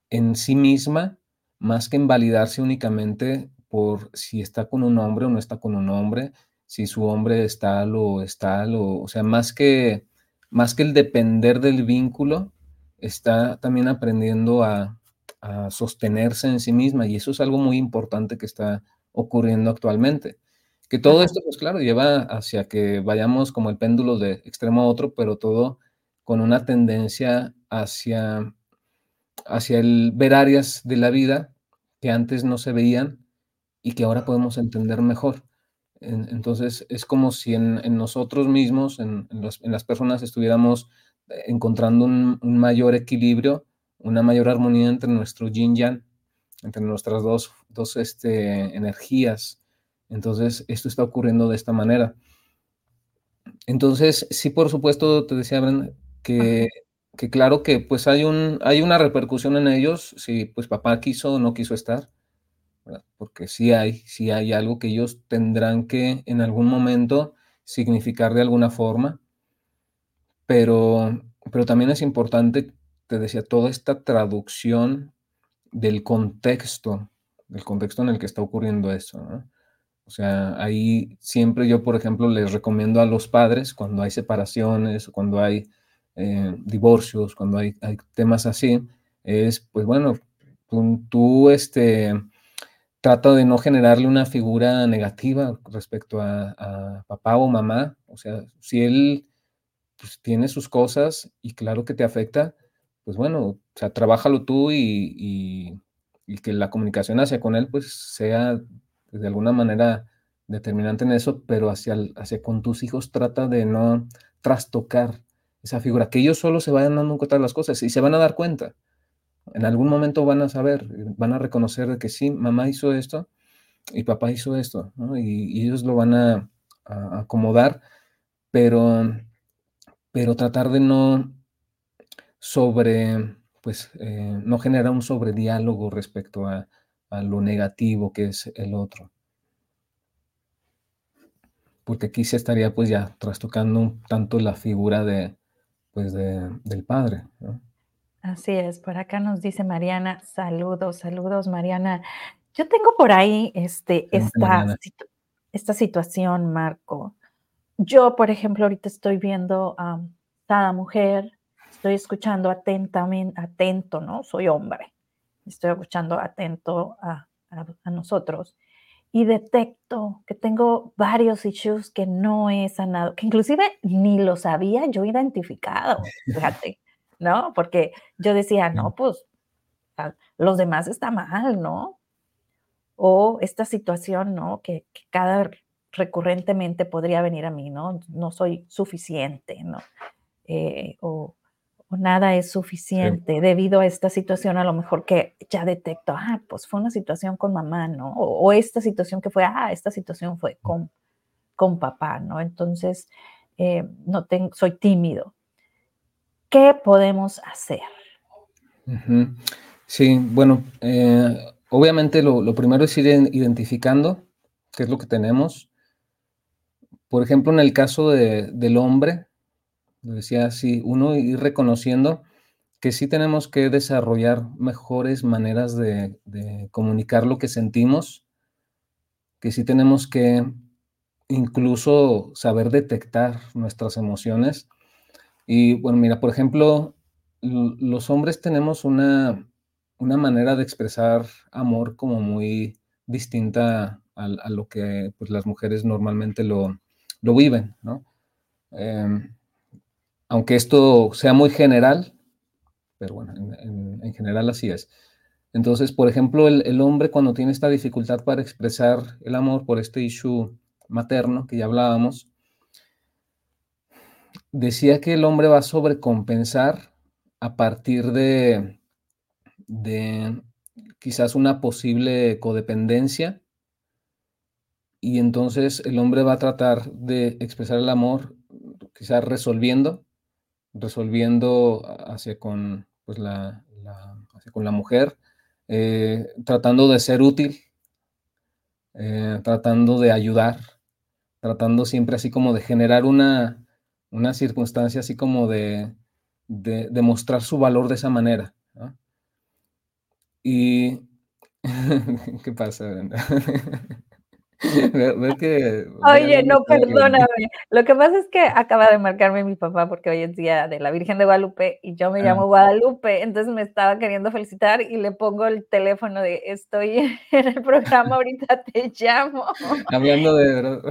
en sí misma, más que invalidarse únicamente por si está con un hombre o no está con un hombre, si su hombre es tal o es tal, o, o sea, más que, más que el depender del vínculo, está también aprendiendo a, a sostenerse en sí misma y eso es algo muy importante que está ocurriendo actualmente. Que todo esto, pues claro, lleva hacia que vayamos como el péndulo de extremo a otro, pero todo con una tendencia hacia, hacia el ver áreas de la vida que antes no se veían y que ahora podemos entender mejor. En- entonces, es como si en, en nosotros mismos, en, en los- en las personas, estuviéramos eh, encontrando un, un mayor equilibrio, una mayor armonía entre nuestro yin yang, entre nuestras dos, dos este, energías. Entonces, esto está ocurriendo de esta manera. Entonces, sí, por supuesto, te decía, Brenda, que, que claro que pues hay, un, hay una repercusión en ellos, si pues papá quiso o no quiso estar. Porque sí hay, sí hay algo que ellos tendrán que en algún momento significar de alguna forma, pero, pero también es importante, te decía, toda esta traducción del contexto, del contexto en el que está ocurriendo eso, ¿no? O sea, ahí siempre yo, por ejemplo, les recomiendo a los padres cuando hay separaciones, cuando hay eh, divorcios, cuando hay, temas así, es, pues bueno, tú, este, trata de no generarle una figura negativa respecto a, papá o mamá. O sea, si él pues, tiene sus cosas y claro que te afecta, pues bueno, o sea, trabájalo tú y, que la comunicación hacia con él pues sea de alguna manera determinante en eso, pero hacia, hacia con tus hijos trata de no trastocar esa figura, que ellos solo se vayan dando cuenta de las cosas y se van a dar cuenta. En algún momento van a saber, van a reconocer que sí, mamá hizo esto y papá hizo esto, ¿no? y, ellos lo van a, acomodar, pero, pero tratar de no sobre, pues, eh, no genera un sobrediálogo respecto a, a, lo negativo que es el otro. Porque aquí se estaría pues ya trastocando un tanto la figura de, pues de, del padre. ¿no? Así es, por acá nos dice Mariana, saludos, saludos Mariana. Yo tengo por ahí este, esta, situ esta situación, Marco. Yo, por ejemplo, ahorita estoy viendo a um, cada mujer, estoy escuchando atentamente, atento, ¿no? Soy hombre, estoy escuchando atento a, a, a nosotros y detecto que tengo varios issues que no he sanado, que inclusive ni los había yo identificado, fíjate. ¿no? Porque yo decía, no, pues los demás está mal, ¿no? O esta situación, ¿no? Que, que, cada recurrentemente podría venir a mí, ¿no? No soy suficiente, ¿no? Eh, o, o, nada es suficiente sí. debido a esta situación, a lo mejor que ya detecto, ah, pues fue una situación con mamá, ¿no? O, o esta situación que fue, ah, esta situación fue con, con papá, ¿no? Entonces, eh, no tengo, soy tímido. ¿Qué podemos hacer? Uh -huh. Sí, bueno, eh, obviamente lo, lo, primero es ir identificando qué es lo que tenemos. Por ejemplo, en el caso de, del hombre, decía así, uno ir reconociendo que sí tenemos que desarrollar mejores maneras de, comunicar lo que sentimos, que sí tenemos que incluso saber detectar nuestras emociones y bueno, mira, por ejemplo, los hombres tenemos una, una manera de expresar amor como muy distinta a, lo que pues, las mujeres normalmente lo, lo viven, ¿no? Eh, aunque esto sea muy general, pero bueno, en, en, en general así es. Entonces, por ejemplo, el, el, hombre cuando tiene esta dificultad para expresar el amor por este issue materno que ya hablábamos, decía que el hombre va a sobrecompensar a partir de, de quizás una posible codependencia y entonces el hombre va a tratar de expresar el amor quizás resolviendo, resolviendo hacia con, pues la, hacia con la mujer, eh, tratando de ser útil, eh, tratando de ayudar, tratando siempre así como de generar una, una circunstancia así como de, de, mostrar su valor de esa manera. Y ¿Qué pasa, Que Oye, no, perdóname. Lo que pasa es que acaba de marcarme mi papá, porque hoy es día de la Virgen de Guadalupe y yo me Ah. llamo Guadalupe, entonces me estaba queriendo felicitar y le pongo el teléfono de: "Estoy en el programa, ahorita te llamo". Hablando de verdad.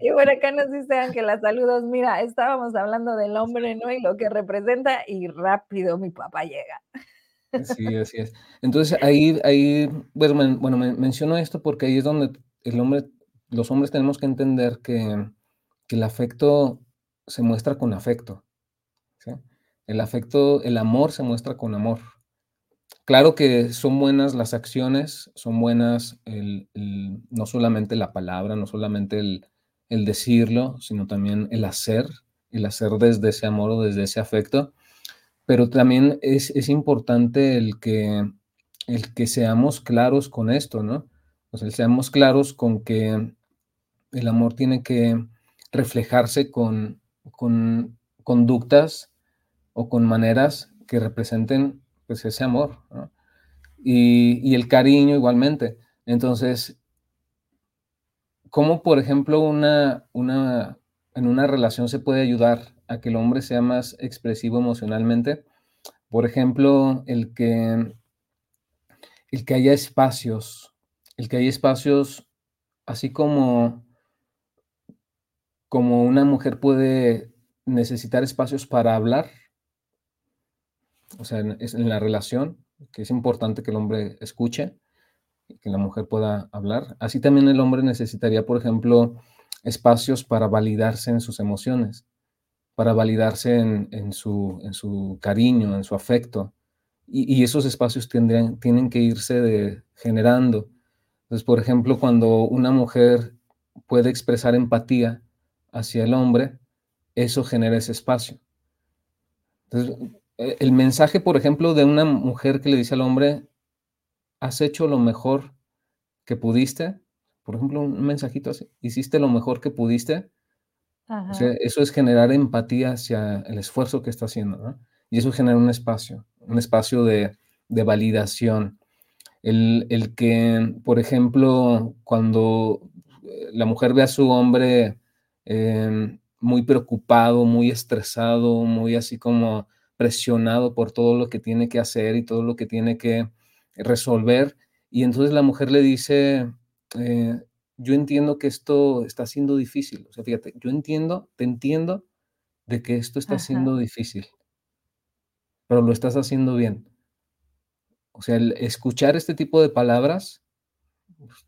Y por acá nos dice Ángela: "Saludos, mira, estábamos hablando del hombre, ¿no? Y lo que representa", y rápido mi papá llega. Sí, así es. Entonces, ahí ahí, bueno, men bueno, men menciono esto porque ahí es donde los hombres tenemos que entender que el afecto se muestra con afecto. El afecto el amor se muestra con amor. Claro que son buenas las acciones, son buenas no solamente la palabra, no solamente el decirlo, sino también el hacer, el hacer desde ese amor o desde ese afecto, pero también es importante que el que seamos claros con esto, ¿no? Seamos claros con que el amor tiene que reflejarse con con conductas o con maneras que representen, pues, ese amor. Y y el cariño igualmente. Entonces ¿cómo, por ejemplo, una una en una relación se puede ayudar a que el hombre sea más expresivo emocionalmente? Por ejemplo, el que el que haya espacios, el que haya espacios, así como como una mujer puede necesitar espacios para hablar o sea, en la relación, que es importante que el hombre escuche, y que la mujer pueda hablar. Así también el hombre necesitaría, por ejemplo, espacios para validarse en sus emociones, para validarse en su en su cariño, en su afecto, y esos espacios tendrían tienen que irse generando. Entonces, por ejemplo, cuando una mujer puede expresar empatía hacia el hombre, eso genera ese espacio. Entonces, e el mensaje, por ejemplo, de una mujer que le dice al hombre: "Has hecho lo mejor que pudiste", por ejemplo, un mensajito así: "Hiciste lo mejor que pudiste", o sea, eso es generar empatía hacia el esfuerzo que está haciendo, ¿no? Y eso genera un espacio, un espacio de de validación. El el que, por ejemplo, cuando, eh, la mujer ve a su hombre, em, muy preocupado, muy estresado, muy así como presionado por todo lo que tiene que hacer y todo lo que tiene que resolver, y entonces la mujer le dice, eh: "Yo entiendo que esto está siendo difícil", o sea, fíjate, yo entiendo, te entiendo de que esto está Ajá. siendo difícil pero lo estás haciendo bien. O sea, el escuchar este tipo de palabras,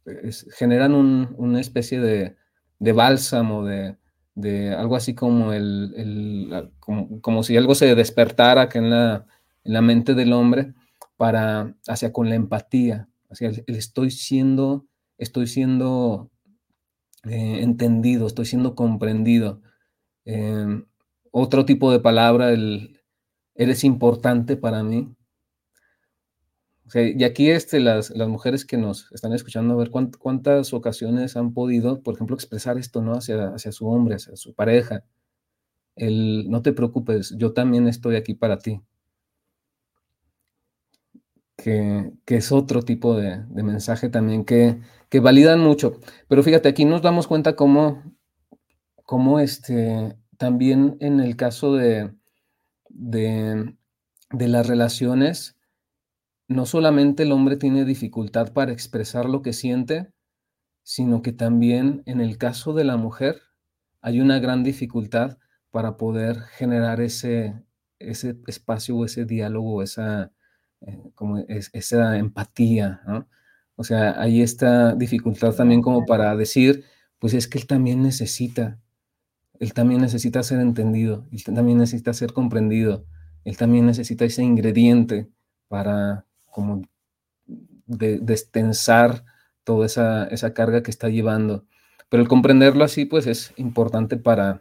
es generan un una especie de bálsamo, de algo así como el como si algo se despertara acá en la en la mente del hombre para hacia con la empatía, hacia el estoy siendo estoy siendo, eh, entendido, estoy siendo comprendido. Em, otro tipo de palabra, el eres importante para mí. Y aquí, este, las las mujeres que nos están escuchando, a ver cuán cuántas ocasiones han podido, por ejemplo, expresar esto, ¿no? Hacia hacia su hombre, hacia su pareja. El: "No te preocupes, yo también estoy aquí para ti". Que que es otro tipo de de mensaje también que que validan mucho. Pero fíjate, aquí nos damos cuenta cómo cómo, este, también en el caso de de de las relaciones, no solamente el hombre tiene dificultad para expresar lo que siente, sino que también en el caso de la mujer hay una gran dificultad para poder generar ese ese espacio o ese diálogo esa, eh, como es esa empatía, ¿no? O sea, hay esta dificultad también como para decir, pues es que él también necesita él también necesita ser entendido, él también necesita ser comprendido, él también necesita ese ingrediente para como de destensar toda esa esa carga que está llevando. Pero el comprenderlo así, pues, es importante para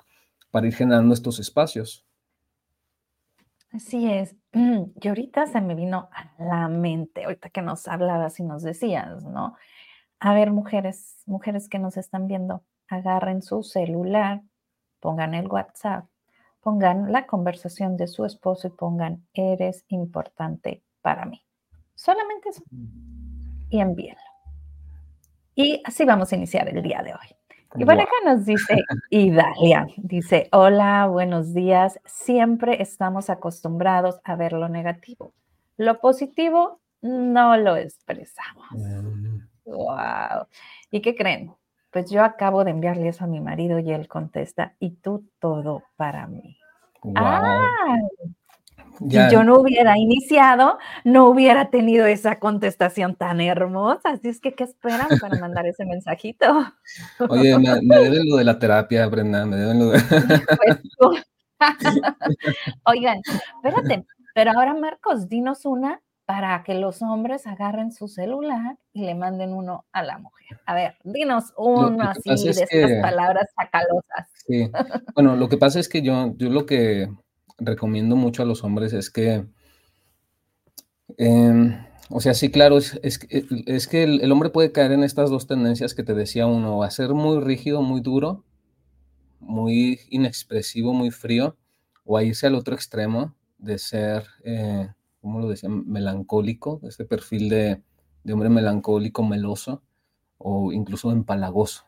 para ir generando estos espacios. Así es. Y ahorita se me vino a la mente, ahorita que nos hablabas y nos decías, ¿no? A ver, mujeres mujeres que nos están viendo, agarren su celular, pongan el WhatsApp, pongan la conversación de su esposo y pongan: "Eres importante para mí". Solamente eso. y envíenlo. Y así vamos a iniciar el día de hoy. Y bueno, acá nos dice Idalia, dice, hola, buenos días, siempre estamos acostumbrados a ver lo negativo. Lo positivo no lo expresamos. Wow. Mm. ¿Y qué creen? Pues yo acabo de enviarle eso a mi marido y él contesta, y tú todo para mí. Ah, si yo no hubiera iniciado, no hubiera tenido esa contestación tan hermosa. Así es que, ¿qué esperan para mandar ese mensajito? Oye, me, me deben lo de la terapia, Brenda, me deben lo de... Oigan, espérate, pero ahora Marcos, dinos una para que los hombres agarren su celular y le manden uno a la mujer. A ver, dinos uno así de estas palabras sacalosas. Sí, bueno, lo que pasa es que yo, yo lo que recomiendo mucho a los hombres es que, em, o sea, sí, claro, es, es, que el, hombre puede caer en estas dos tendencias que te decía uno, a ser muy rígido, muy duro, muy inexpresivo, muy frío, o a irse al otro extremo de ser, eh, ¿cómo lo decía? Melancólico, este perfil de, hombre melancólico, meloso, o incluso empalagoso.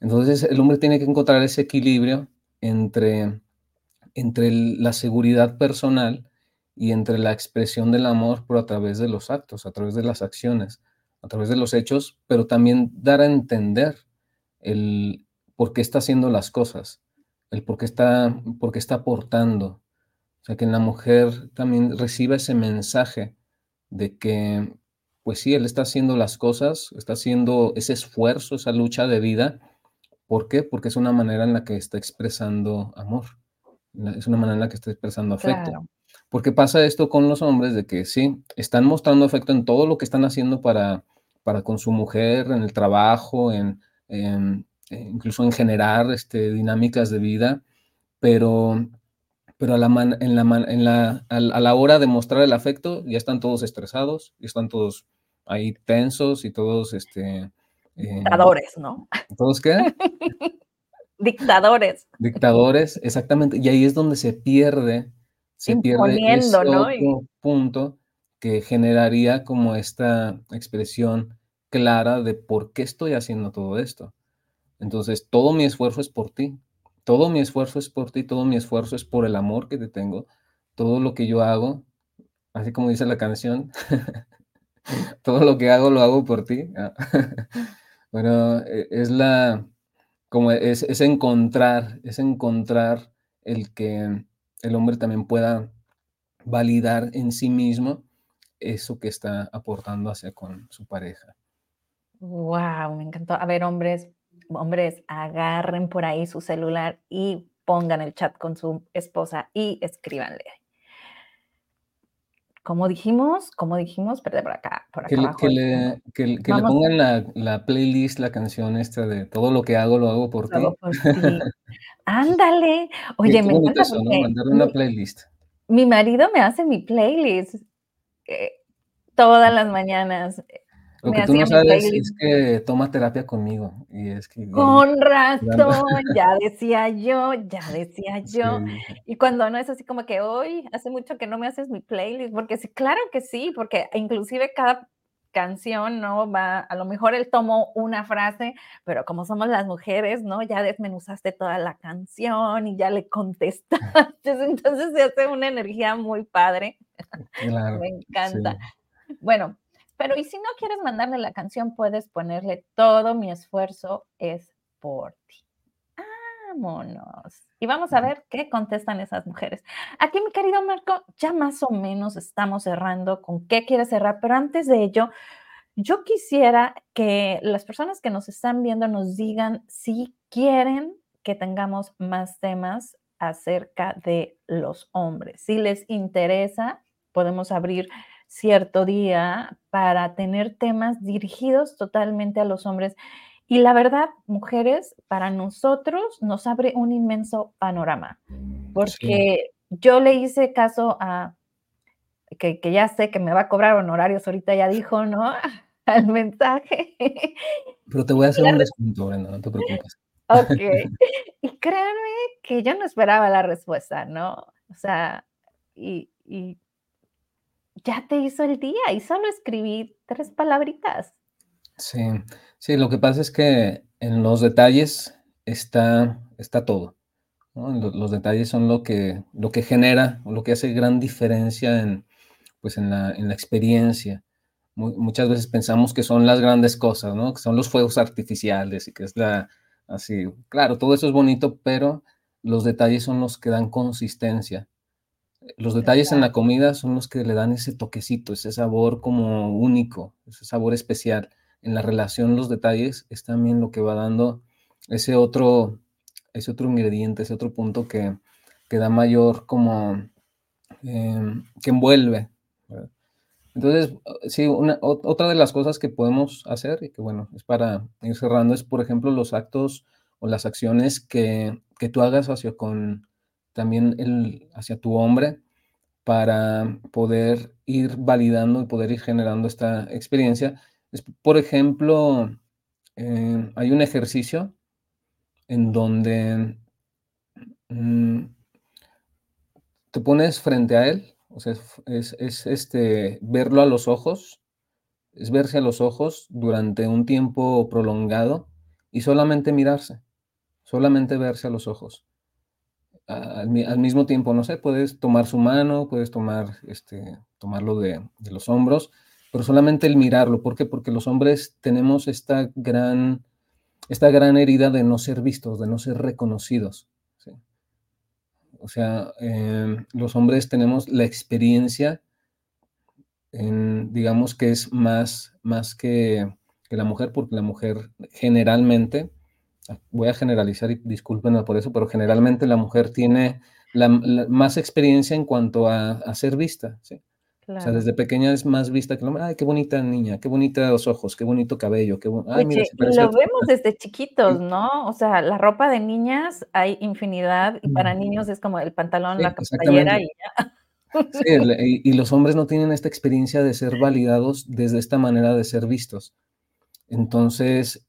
Entonces, el hombre tiene que encontrar ese equilibrio entre entre la seguridad personal y entre la expresión del amor, pero a través de los actos, a través de las acciones, a través de los hechos, pero también dar a entender el por qué está haciendo las cosas, el por qué está, por qué está aportando. O sea, que la mujer también reciba ese mensaje de que, pues sí, él está haciendo las cosas, está haciendo ese esfuerzo, esa lucha de vida. ¿Por qué? Porque es una manera en la que está expresando amor es una manera en la que está expresando afecto. Porque pasa esto con los hombres de que sí, están mostrando afecto en todo lo que están haciendo para, para con su mujer, en el trabajo, en, eh, incluso en generar este, dinámicas de vida, pero, pero a, la en la, en la, a, la hora de mostrar el afecto ya están todos estresados, y están todos ahí tensos y todos... Este, eh, ¿no? ¿Todos qué? Dictadores. Dictadores, exactamente. Y ahí es donde se pierde, se pierde ese punto que generaría como esta expresión clara de por qué estoy haciendo todo esto. Entonces, todo mi esfuerzo es por ti. Todo mi esfuerzo es por ti, todo mi esfuerzo es por el amor que te tengo. Todo lo que yo hago, así como dice la canción, todo lo que hago lo hago por ti. bueno, e, es la, como es, encontrar, es encontrar el que el hombre también pueda validar en sí mismo eso que está aportando hacia con su pareja. Wow, me encantó. A ver, hombres, hombres, agarren por ahí su celular y pongan el chat con su esposa y escríbanle como dijimos, como dijimos, perdón, por acá, por acá que, abajo. Que le, que, le pongan la, la, playlist, la canción esta de todo lo que hago, lo hago por ti. Ándale. Oye, me encanta eso, ¿no? Mandarle una playlist. Mi marido me hace mi playlist eh, todas las mañanas. Lo que tú no sabes es que toma terapia conmigo. Y es que, Con razón, ya decía yo, ya decía yo. Y cuando no es así como que hoy, hace mucho que no me haces mi playlist, porque sí, claro que sí, porque inclusive cada canción, ¿no? Va, a lo mejor él tomó una frase, pero como somos las mujeres, ¿no? Ya desmenuzaste toda la canción y ya le contestaste, entonces se hace una energía muy padre. Claro, me encanta. Bueno, pero y si no quieres mandarle la canción, puedes ponerle todo mi esfuerzo es por ti. Vámonos. Y vamos a ver qué contestan esas mujeres. Aquí, mi querido Marco, ya más o menos estamos cerrando con qué quieres cerrar, pero antes de ello, yo quisiera que las personas que nos están viendo nos digan si quieren que tengamos más temas acerca de los hombres. Si les interesa, podemos abrir cierto día para tener temas dirigidos totalmente a los hombres. Y la verdad, mujeres, para nosotros nos abre un inmenso panorama, porque yo le hice caso a, que, ya sé que me va a cobrar honorarios, ahorita ya dijo, ¿no? Al mensaje. Pero te voy a hacer un descuento, Brenda, no te preocupes. Ok. Y créanme que yo no esperaba la respuesta, ¿no? O sea, y, y ya te hizo el día y solo escribí tres palabritas. Sí, sí, lo que pasa es que en los detalles está, está todo. Los, detalles son lo que, lo que genera, lo que hace gran diferencia en, pues en, la, en la experiencia. muchas veces pensamos que son las grandes cosas, ¿no? Que son los fuegos artificiales y que es la, así, claro, todo eso es bonito, pero los detalles son los que dan consistencia. Los detalles en la comida son los que le dan ese toquecito, ese sabor como único, ese sabor especial. En la relación, los detalles es también lo que va dando ese otro, ese otro ingrediente, ese otro punto que, que da mayor como, em, que envuelve. Entonces, sí, una, otra de las cosas que podemos hacer, y que bueno, es para ir cerrando, es por ejemplo los actos o las acciones que, que tú hagas hacia con también el, hacia tu hombre para poder ir validando y poder ir generando esta experiencia. Es, por ejemplo, eh, hay un ejercicio en donde mm, te pones frente a él, o sea, es, este, verlo a los ojos, es verse a los ojos durante un tiempo prolongado y solamente mirarse, solamente verse a los ojos. Al, mismo tiempo, no sé, puedes tomar su mano, puedes tomar, este, tomarlo de, de los hombros, pero solamente el mirarlo. ¿Por qué? Porque los hombres tenemos esta gran esta gran herida de no ser vistos, de no ser reconocidos. O sea, em, los hombres tenemos la experiencia, en, digamos que es más, más que, la mujer, porque la mujer generalmente, voy a generalizar y discúlpenme por eso, pero generalmente la mujer tiene la, más experiencia en cuanto a, a ser vista. ¿sí? O sea, desde pequeña es más vista que el hombre. Ay, qué bonita niña, qué bonitos ojos, qué bonito cabello. Qué Ay, mira, lo vemos desde chiquitos, ¿no? O sea, la ropa de niñas hay infinidad y para niños es como el pantalón, la cabellera y ya. Sí, y, los hombres no tienen esta experiencia de ser validados desde esta manera de ser vistos. Entonces,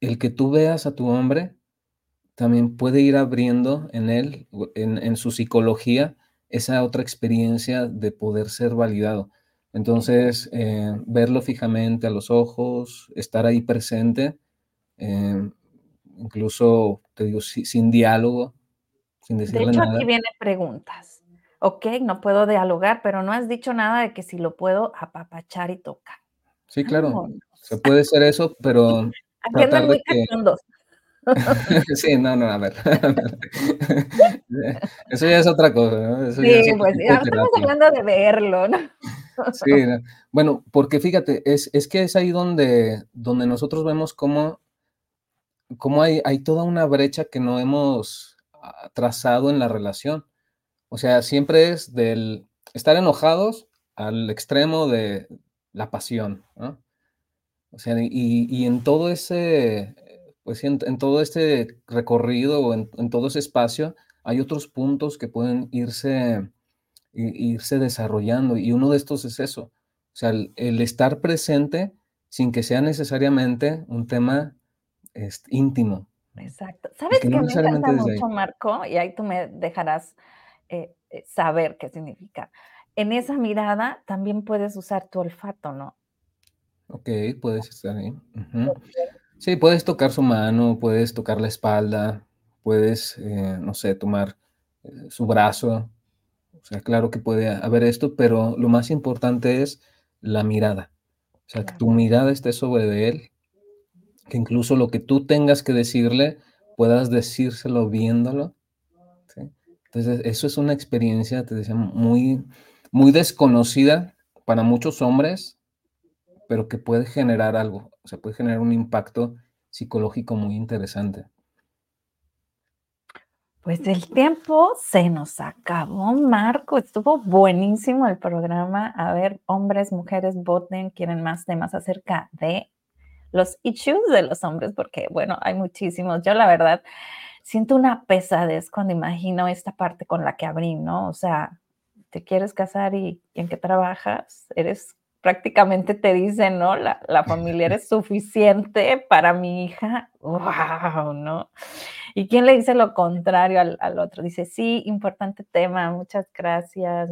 el que tú veas a tu hombre también puede ir abriendo en él, en, en su psicología, esa otra experiencia de poder ser validado. Entonces, eh, verlo fijamente a los ojos, estar ahí presente, eh, incluso, te digo, sin diálogo, sin decirle De hecho, aquí vienen preguntas. Ok, no puedo dialogar, pero no has dicho nada de que si lo puedo apapachar y tocar. Sí, claro, se puede ser eso, pero... Aquí andan muy que... sí, no, no, a ver. Eso ya es otra cosa, ¿no? sí, pues estamos hablando de verlo, ¿no? sí, bueno, porque fíjate, es, es, que es ahí donde, donde nosotros vemos cómo, cómo hay, hay toda una brecha que no hemos ah, trazado en la relación. O sea, siempre es del estar enojados al extremo de la pasión, ¿no? O sea, y, y en todo ese, pues en, todo este recorrido o en, todo ese espacio hay otros puntos que pueden irse, irse desarrollando y uno de estos es eso, o sea, el, estar presente sin que sea necesariamente un tema este, íntimo. Exacto. ¿Sabes qué me encanta mucho, Marco? Y ahí tú me dejarás eh, eh, saber qué significa. En esa mirada también puedes usar tu olfato, ¿no? Ok, puedes estar ahí. Sí, puedes tocar su mano, puedes tocar la espalda, puedes, eh, no sé, tomar eh, su brazo. O sea, claro que puede haber esto, pero lo más importante es la mirada. O sea, que tu mirada esté sobre él, que incluso lo que tú tengas que decirle, puedas decírselo viéndolo. Entonces, eso es una experiencia, te decía, muy, muy desconocida para muchos hombres, pero que puede generar algo, o sea, puede generar un impacto psicológico muy interesante. Pues el tiempo se nos acabó, Marco. Estuvo buenísimo el programa. A ver, hombres, mujeres, voten, quieren más temas acerca de los issues de los hombres, porque bueno, hay muchísimos. Yo la verdad siento una pesadez cuando imagino esta parte con la que abrí, ¿no? O sea, te quieres casar y, y en qué trabajas, eres prácticamente te dicen, ¿no? La, la familia es suficiente para mi hija. ¡Wow! ¿No? ¿Y quién le dice lo contrario al, al otro? Dice, sí, importante tema, muchas gracias,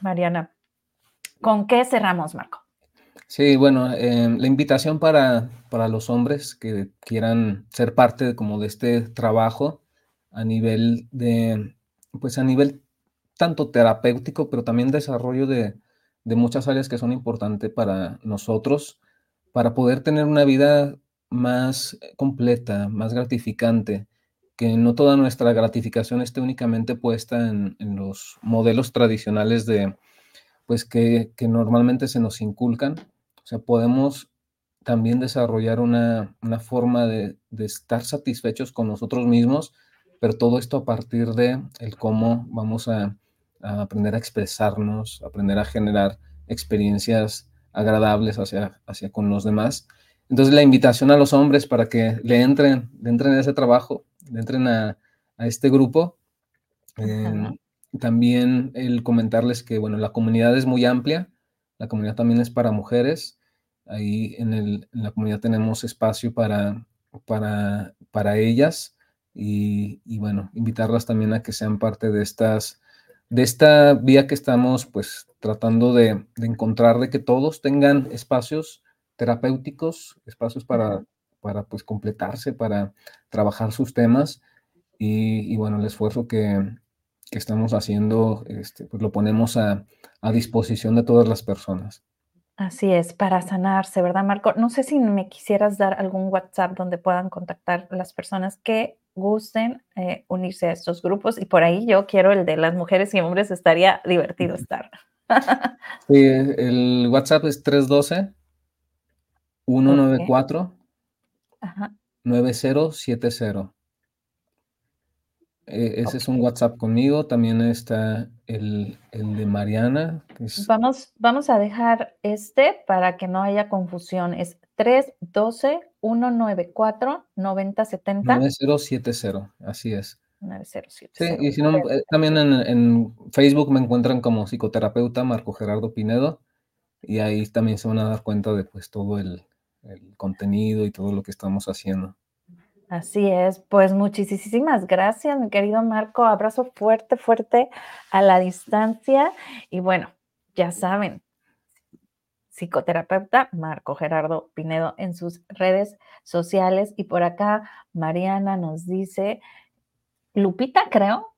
Mariana. ¿Con qué cerramos, Marco? Sí, bueno, em, la invitación para para los hombres que quieran ser parte como de este trabajo a nivel de, pues, a nivel tanto terapéutico, pero también desarrollo de de muchas áreas que son importantes para nosotros, para poder tener una vida más completa, más gratificante, que no toda nuestra gratificación esté únicamente puesta en en los modelos tradicionales de, pues, que que normalmente se nos inculcan. O sea, podemos también desarrollar una una forma de de estar satisfechos con nosotros mismos, pero todo esto a partir de el cómo vamos a a aprender a expresarnos, aprender a generar experiencias agradables hacia hacia con los demás. Entonces, la invitación a los hombres para que le entren le entren a ese trabajo, le entren a a este grupo. Em, también el comentarles que, bueno, la comunidad es muy amplia, la comunidad también es para mujeres. Ahí en el en la comunidad tenemos espacio para para para ellas y y bueno, invitarlas también a que sean parte de estas de esta vía que estamos, pues, tratando de de encontrar, de que todos tengan espacios terapéuticos, espacios para para, pues, completarse, para trabajar sus temas. Y y bueno, el esfuerzo que que estamos haciendo, este, pues, lo ponemos a a disposición de todas las personas. Así es, para sanarse, ¿verdad, Marco? No sé si me quisieras dar algún WhatsApp donde puedan contactar las personas que gusten, eh, unirse a estos grupos, y por ahí yo quiero el de las mujeres y hombres, estaría divertido estar. Sí, el WhatsApp es 312 uno nueve Okey. cuatro Ajá. 9070. E ese es un. WhatsApp conmigo, también está el el de Mariana, que es Vamos vamos a dejar este para que no haya confusión, es 312-194-9070. 9070, así es. nueve cero siete Sí, cero, y si no, eh, también en en Facebook me encuentran como psicoterapeuta Marco Gerardo Pinedo, y ahí también se van a dar cuenta de, pues, todo el el contenido y todo lo que estamos haciendo. Así es, pues, muchisisísimas gracias, mi querido Marco, abrazo fuerte, fuerte a la distancia. Y bueno, ya saben psicoterapeuta Marco Gerardo Pinedo en sus redes sociales. Y por acá Mariana nos dice Lupita, creo.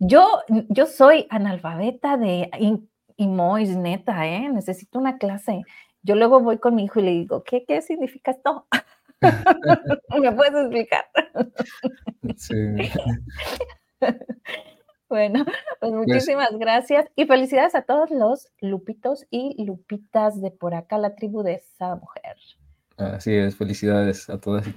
Yo yo soy analfabeta de IMOIS, neta, ¿eh? Necesito una clase. Yo luego voy con mi hijo y le digo: "¿Qué qué significa esto? ¿Me puedes explicar?". Sí. Bueno, pues, Pues muchísimas gracias y felicidades a todos los Lupitos y Lupitas de por acá, la tribu de esa mujer. Así es, felicidades a todas y